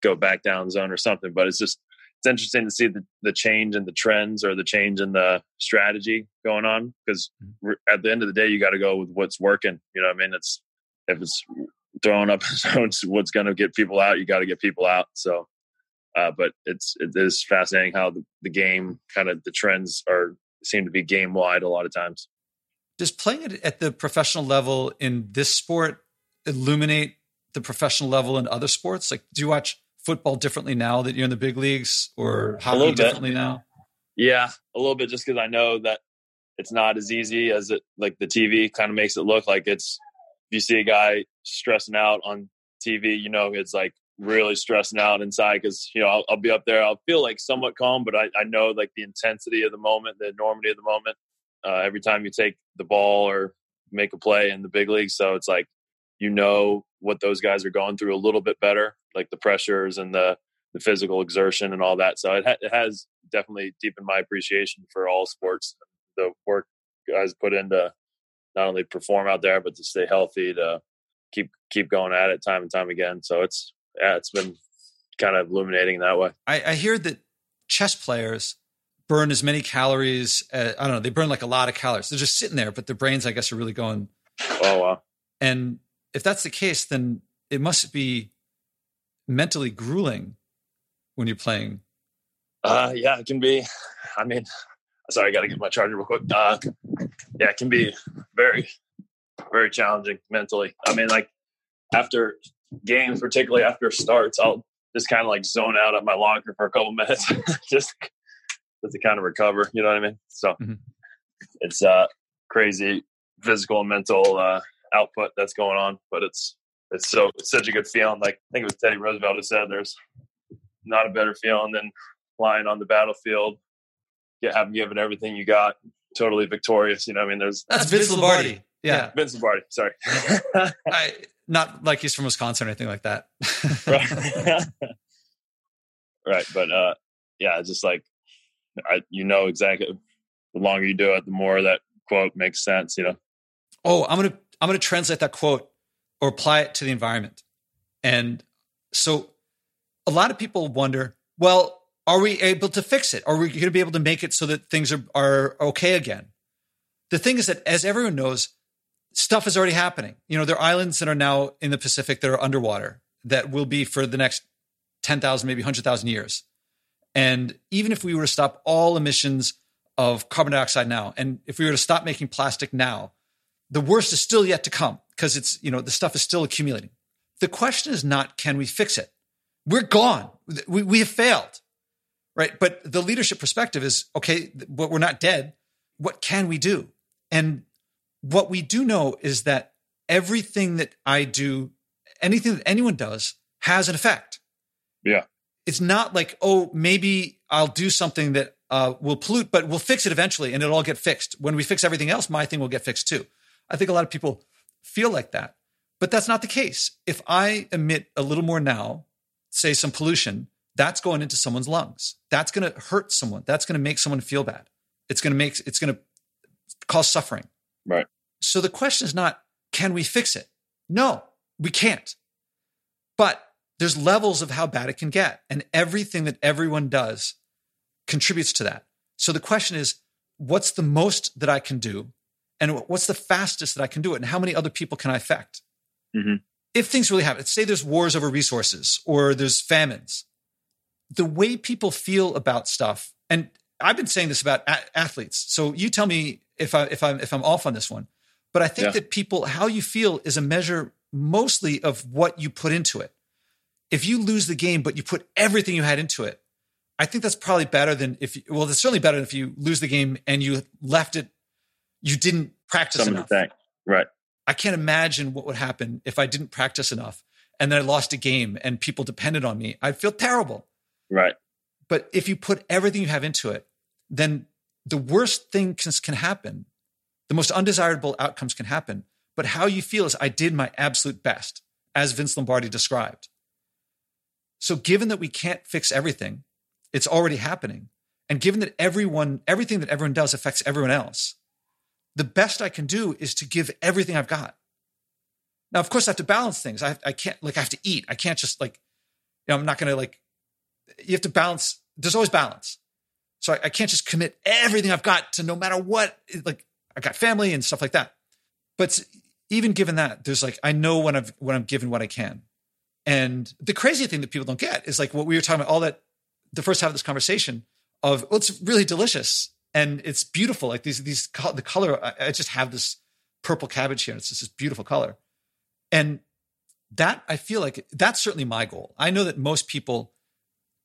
go back down zone or something. But it's just it's interesting to see the, the change in the trends or the change in the strategy going on because mm-hmm. at the end of the day, you got to go with what's working. You know, what I mean, it's if it's throwing up what's going to get people out, you got to get people out. So uh, but it's it is fascinating how the, the game kind of the trends are seem to be game wide a lot of times. Does playing it at the professional level in this sport illuminate the professional level in other sports? Like, do you watch football differently now that you're in the big leagues, or hockey differently now? Yeah, a little bit, just because I know that it's not as easy as it like the TV kind of makes it look like it's. If you see a guy stressing out on TV, you know it's like really stressing out inside because you know I'll, I'll, be up there. I'll feel like somewhat calm, but I, I know like the intensity of the moment, the enormity of the moment. Uh, every time you take the ball or make a play in the big league, so it's like you know what those guys are going through a little bit better, like the pressures and the the physical exertion and all that. So it, ha- it has definitely deepened my appreciation for all sports. The work guys put into not only perform out there, but to stay healthy, to keep keep going at it time and time again. So it's yeah, it's been kind of illuminating that way. I, I hear that chess players burn as many calories. As, I don't know. They burn like a lot of calories. They're just sitting there, but their brains, I guess, are really going. Oh wow! And if that's the case, then it must be mentally grueling when you're playing. Uh, yeah, it can be. I mean, sorry, I got to get my charger real quick. Uh, yeah, it can be very, very challenging mentally. I mean, like after games, particularly after starts, I'll just kind of like zone out at my locker for a couple minutes, just just to kind of recover. You know what I mean? So mm-hmm. it's uh crazy physical and mental uh, output that's going on, but it's it's so it's such a good feeling. Like I think it was Teddy Roosevelt who said, "There's not a better feeling than lying on the battlefield, get having given everything you got, totally victorious." You know, I mean, there's that's Vince Lombardi. Lombardi. Yeah. yeah, Vince Lombardi. Sorry. I, not like he's from Wisconsin or anything like that. right. right. But uh, yeah, just like I, you know exactly. The longer you do it, the more that quote makes sense. You know. Oh, I'm gonna I'm gonna translate that quote or apply it to the environment. And so, a lot of people wonder, well, are we able to fix it? Are we going to be able to make it so that things are are okay again? The thing is that, as everyone knows, stuff is already happening. You know, there are islands that are now in the Pacific that are underwater that will be for the next 10,000, maybe 100,000 years. And even if we were to stop all emissions of carbon dioxide now, and if we were to stop making plastic now, the worst is still yet to come because it's, you know, the stuff is still accumulating. The question is not, can we fix it? We're gone. We, we have failed, right? But the leadership perspective is, okay, but we're not dead. What can we do? And what we do know is that everything that I do, anything that anyone does, has an effect. Yeah. It's not like, oh, maybe I'll do something that uh, will pollute, but we'll fix it eventually and it'll all get fixed. When we fix everything else, my thing will get fixed too. I think a lot of people feel like that, but that's not the case. If I emit a little more now, say some pollution, that's going into someone's lungs. That's going to hurt someone. That's going to make someone feel bad. It's going to make, it's going to cause suffering. Right. So the question is not, can we fix it? No, we can't. But there's levels of how bad it can get. And everything that everyone does contributes to that. So the question is, what's the most that I can do? And what's the fastest that I can do it? And how many other people can I affect? Mm-hmm. If things really happen, say there's wars over resources or there's famines, the way people feel about stuff, and I've been saying this about a- athletes. So you tell me if I if I'm if I'm off on this one. But I think Yeah. that people how you feel is a measure mostly of what you put into it. If you lose the game but you put everything you had into it, I think that's probably better than if you, well, it's certainly better than if you lose the game and you left it, you didn't practice to enough. Right. I can't imagine what would happen if I didn't practice enough and then I lost a game and people depended on me. I'd feel terrible. Right. But if you put everything you have into it, then the worst thing can, can happen. The most undesirable outcomes can happen. But how you feel is I did my absolute best, as Vince Lombardi described. So, given that we can't fix everything, it's already happening. And given that everyone, everything that everyone does affects everyone else, the best I can do is to give everything I've got. Now, of course, I have to balance things. I, I can't, like, I have to eat. I can't just, like, you know, I'm not going to, like, you have to balance. There's always balance. So I, I can't just commit everything I've got to no matter what. Like, I got family and stuff like that. But even given that, there's like, I know when I've, when I'm given what I can. And the crazy thing that people don't get is like what we were talking about, all that the first half of this conversation of, well, it's really delicious and it's beautiful. Like these, these, the color, I, just have this purple cabbage here. It's just this beautiful color. And that I feel like that's certainly my goal. I know that most people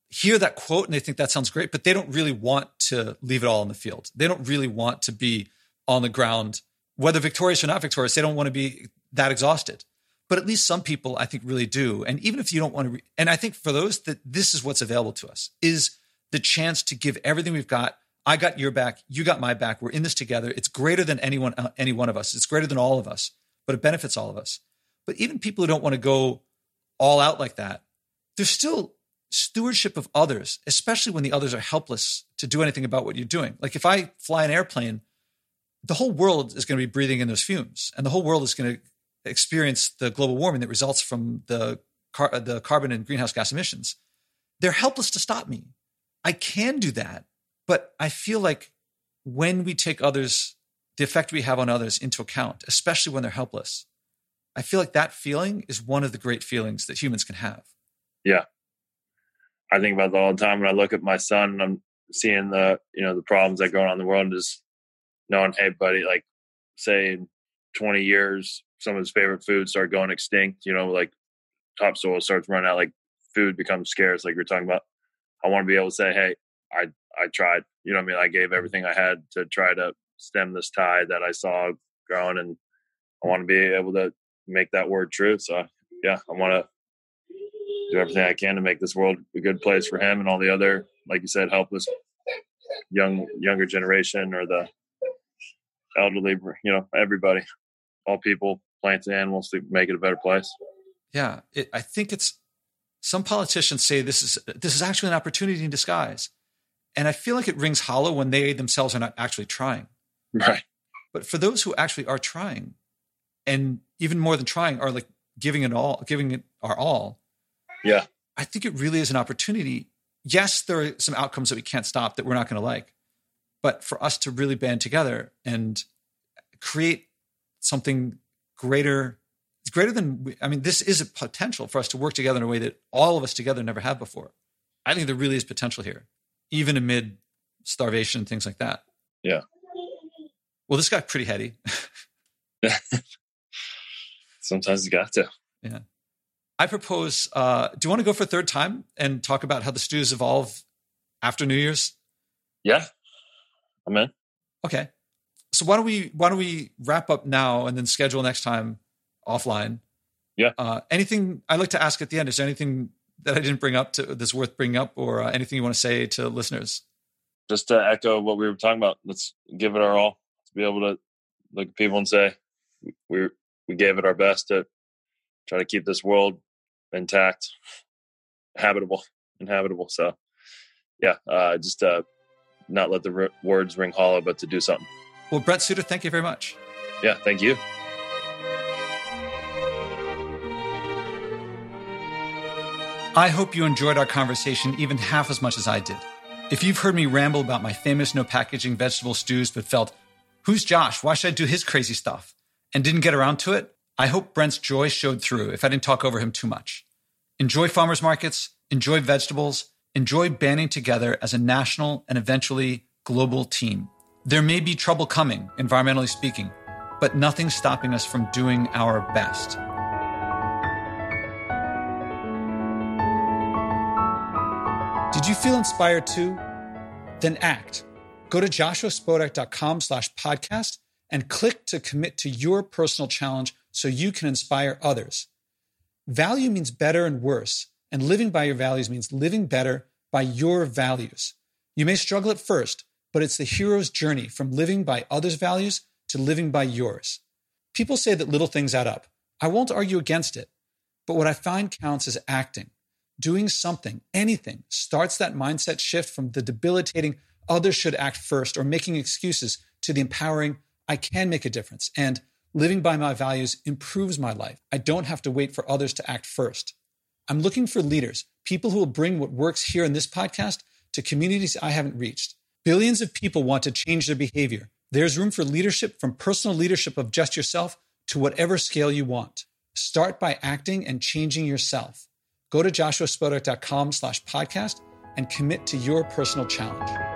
hear that quote and they think that sounds great, but they don't really want to leave it all in the field. They don't really want to be on the ground, whether victorious or not victorious. They don't want to be that exhausted. But at least some people, I think, really do. And even if you don't want to, re- and I think for those that this is what's available to us is the chance to give everything we've got. I got your back, you got my back. We're in this together. It's greater than anyone, uh, any one of us. It's greater than all of us, but it benefits all of us. But even people who don't want to go all out like that, there's still stewardship of others, especially when the others are helpless to do anything about what you're doing. Like if I fly an airplane, the whole world is going to be breathing in those fumes, and the whole world is going to experience the global warming that results from the car- the carbon and greenhouse gas emissions. They're helpless to stop me. I can do that, but I feel like when we take others, the effect we have on others into account, especially when they're helpless, I feel like that feeling is one of the great feelings that humans can have. Yeah. I think about that all the time when I look at my son and I'm seeing the you know the problems that are going on in the world and just knowing, hey buddy, like say in twenty years some of his favorite foods start going extinct, you know, like topsoil starts running out, like food becomes scarce, like you're talking about. I want to be able to say, Hey, I I tried. You know I mean? I gave everything I had to try to stem this tide that I saw growing and I want to be able to make that word true. So yeah, I want to do everything I can to make this world a good place for him and all the other, like you said, helpless young younger generation or the elderly. You know, everybody, all people, plants, and animals to make it a better place. Yeah, it, I think it's some politicians say this is this is actually an opportunity in disguise, and I feel like it rings hollow when they themselves are not actually trying. Right. But for those who actually are trying, and even more than trying, are like giving it all, giving it our all. Yeah. I think it really is an opportunity. Yes, there are some outcomes that we can't stop that we're not going to like, but for us to really band together and create something greater, it's greater than, we- I mean, this is a potential for us to work together in a way that all of us together never have before. I think there really is potential here, even amid starvation and things like that. Yeah. Well, this got pretty heady. Sometimes you got to. Yeah. I propose. Uh, do you want to go for a third time and talk about how the stews evolve after New Year's? Yeah. I'm in. Okay. So why don't we why don't we wrap up now and then schedule next time offline? Yeah. Uh, anything I'd like to ask at the end? Is there anything that I didn't bring up to that's worth bringing up, or uh, anything you want to say to listeners? Just to echo what we were talking about, let's give it our all. To be able to look at people and say, we we gave it our best to try to keep this world intact, habitable, inhabitable. So, yeah, uh, just uh, not let the r- words ring hollow, but to do something. Well, Brent Suter, thank you very much. Yeah, thank you. I hope you enjoyed our conversation even half as much as I did. If you've heard me ramble about my famous no packaging vegetable stews, but felt, who's Josh? Why should I do his crazy stuff? And didn't get around to it, I hope Brent's joy showed through if I didn't talk over him too much. Enjoy farmers markets, enjoy vegetables, enjoy banding together as a national and eventually global team. There may be trouble coming, environmentally speaking, but nothing's stopping us from doing our best. Did you feel inspired too? Then act. Go to joshuaspodek.com slash podcast and click to commit to your personal challenge so you can inspire others. Value means better and worse, and living by your values means living better by your values. You may struggle at first, but it's the hero's journey from living by others' values to living by yours. People say that little things add up. I won't argue against it, but what I find counts is acting. Doing something, anything, starts that mindset shift from the debilitating others should act first or making excuses to the empowering I can make a difference. And living by my values improves my life. I don't have to wait for others to act first. I'm looking for leaders, people who will bring what works here in this podcast to communities I haven't reached. Billions of people want to change their behavior. There's room for leadership from personal leadership of just yourself to whatever scale you want. Start by acting and changing yourself. Go to joshuaspodek.com slash podcast and commit to your personal challenge.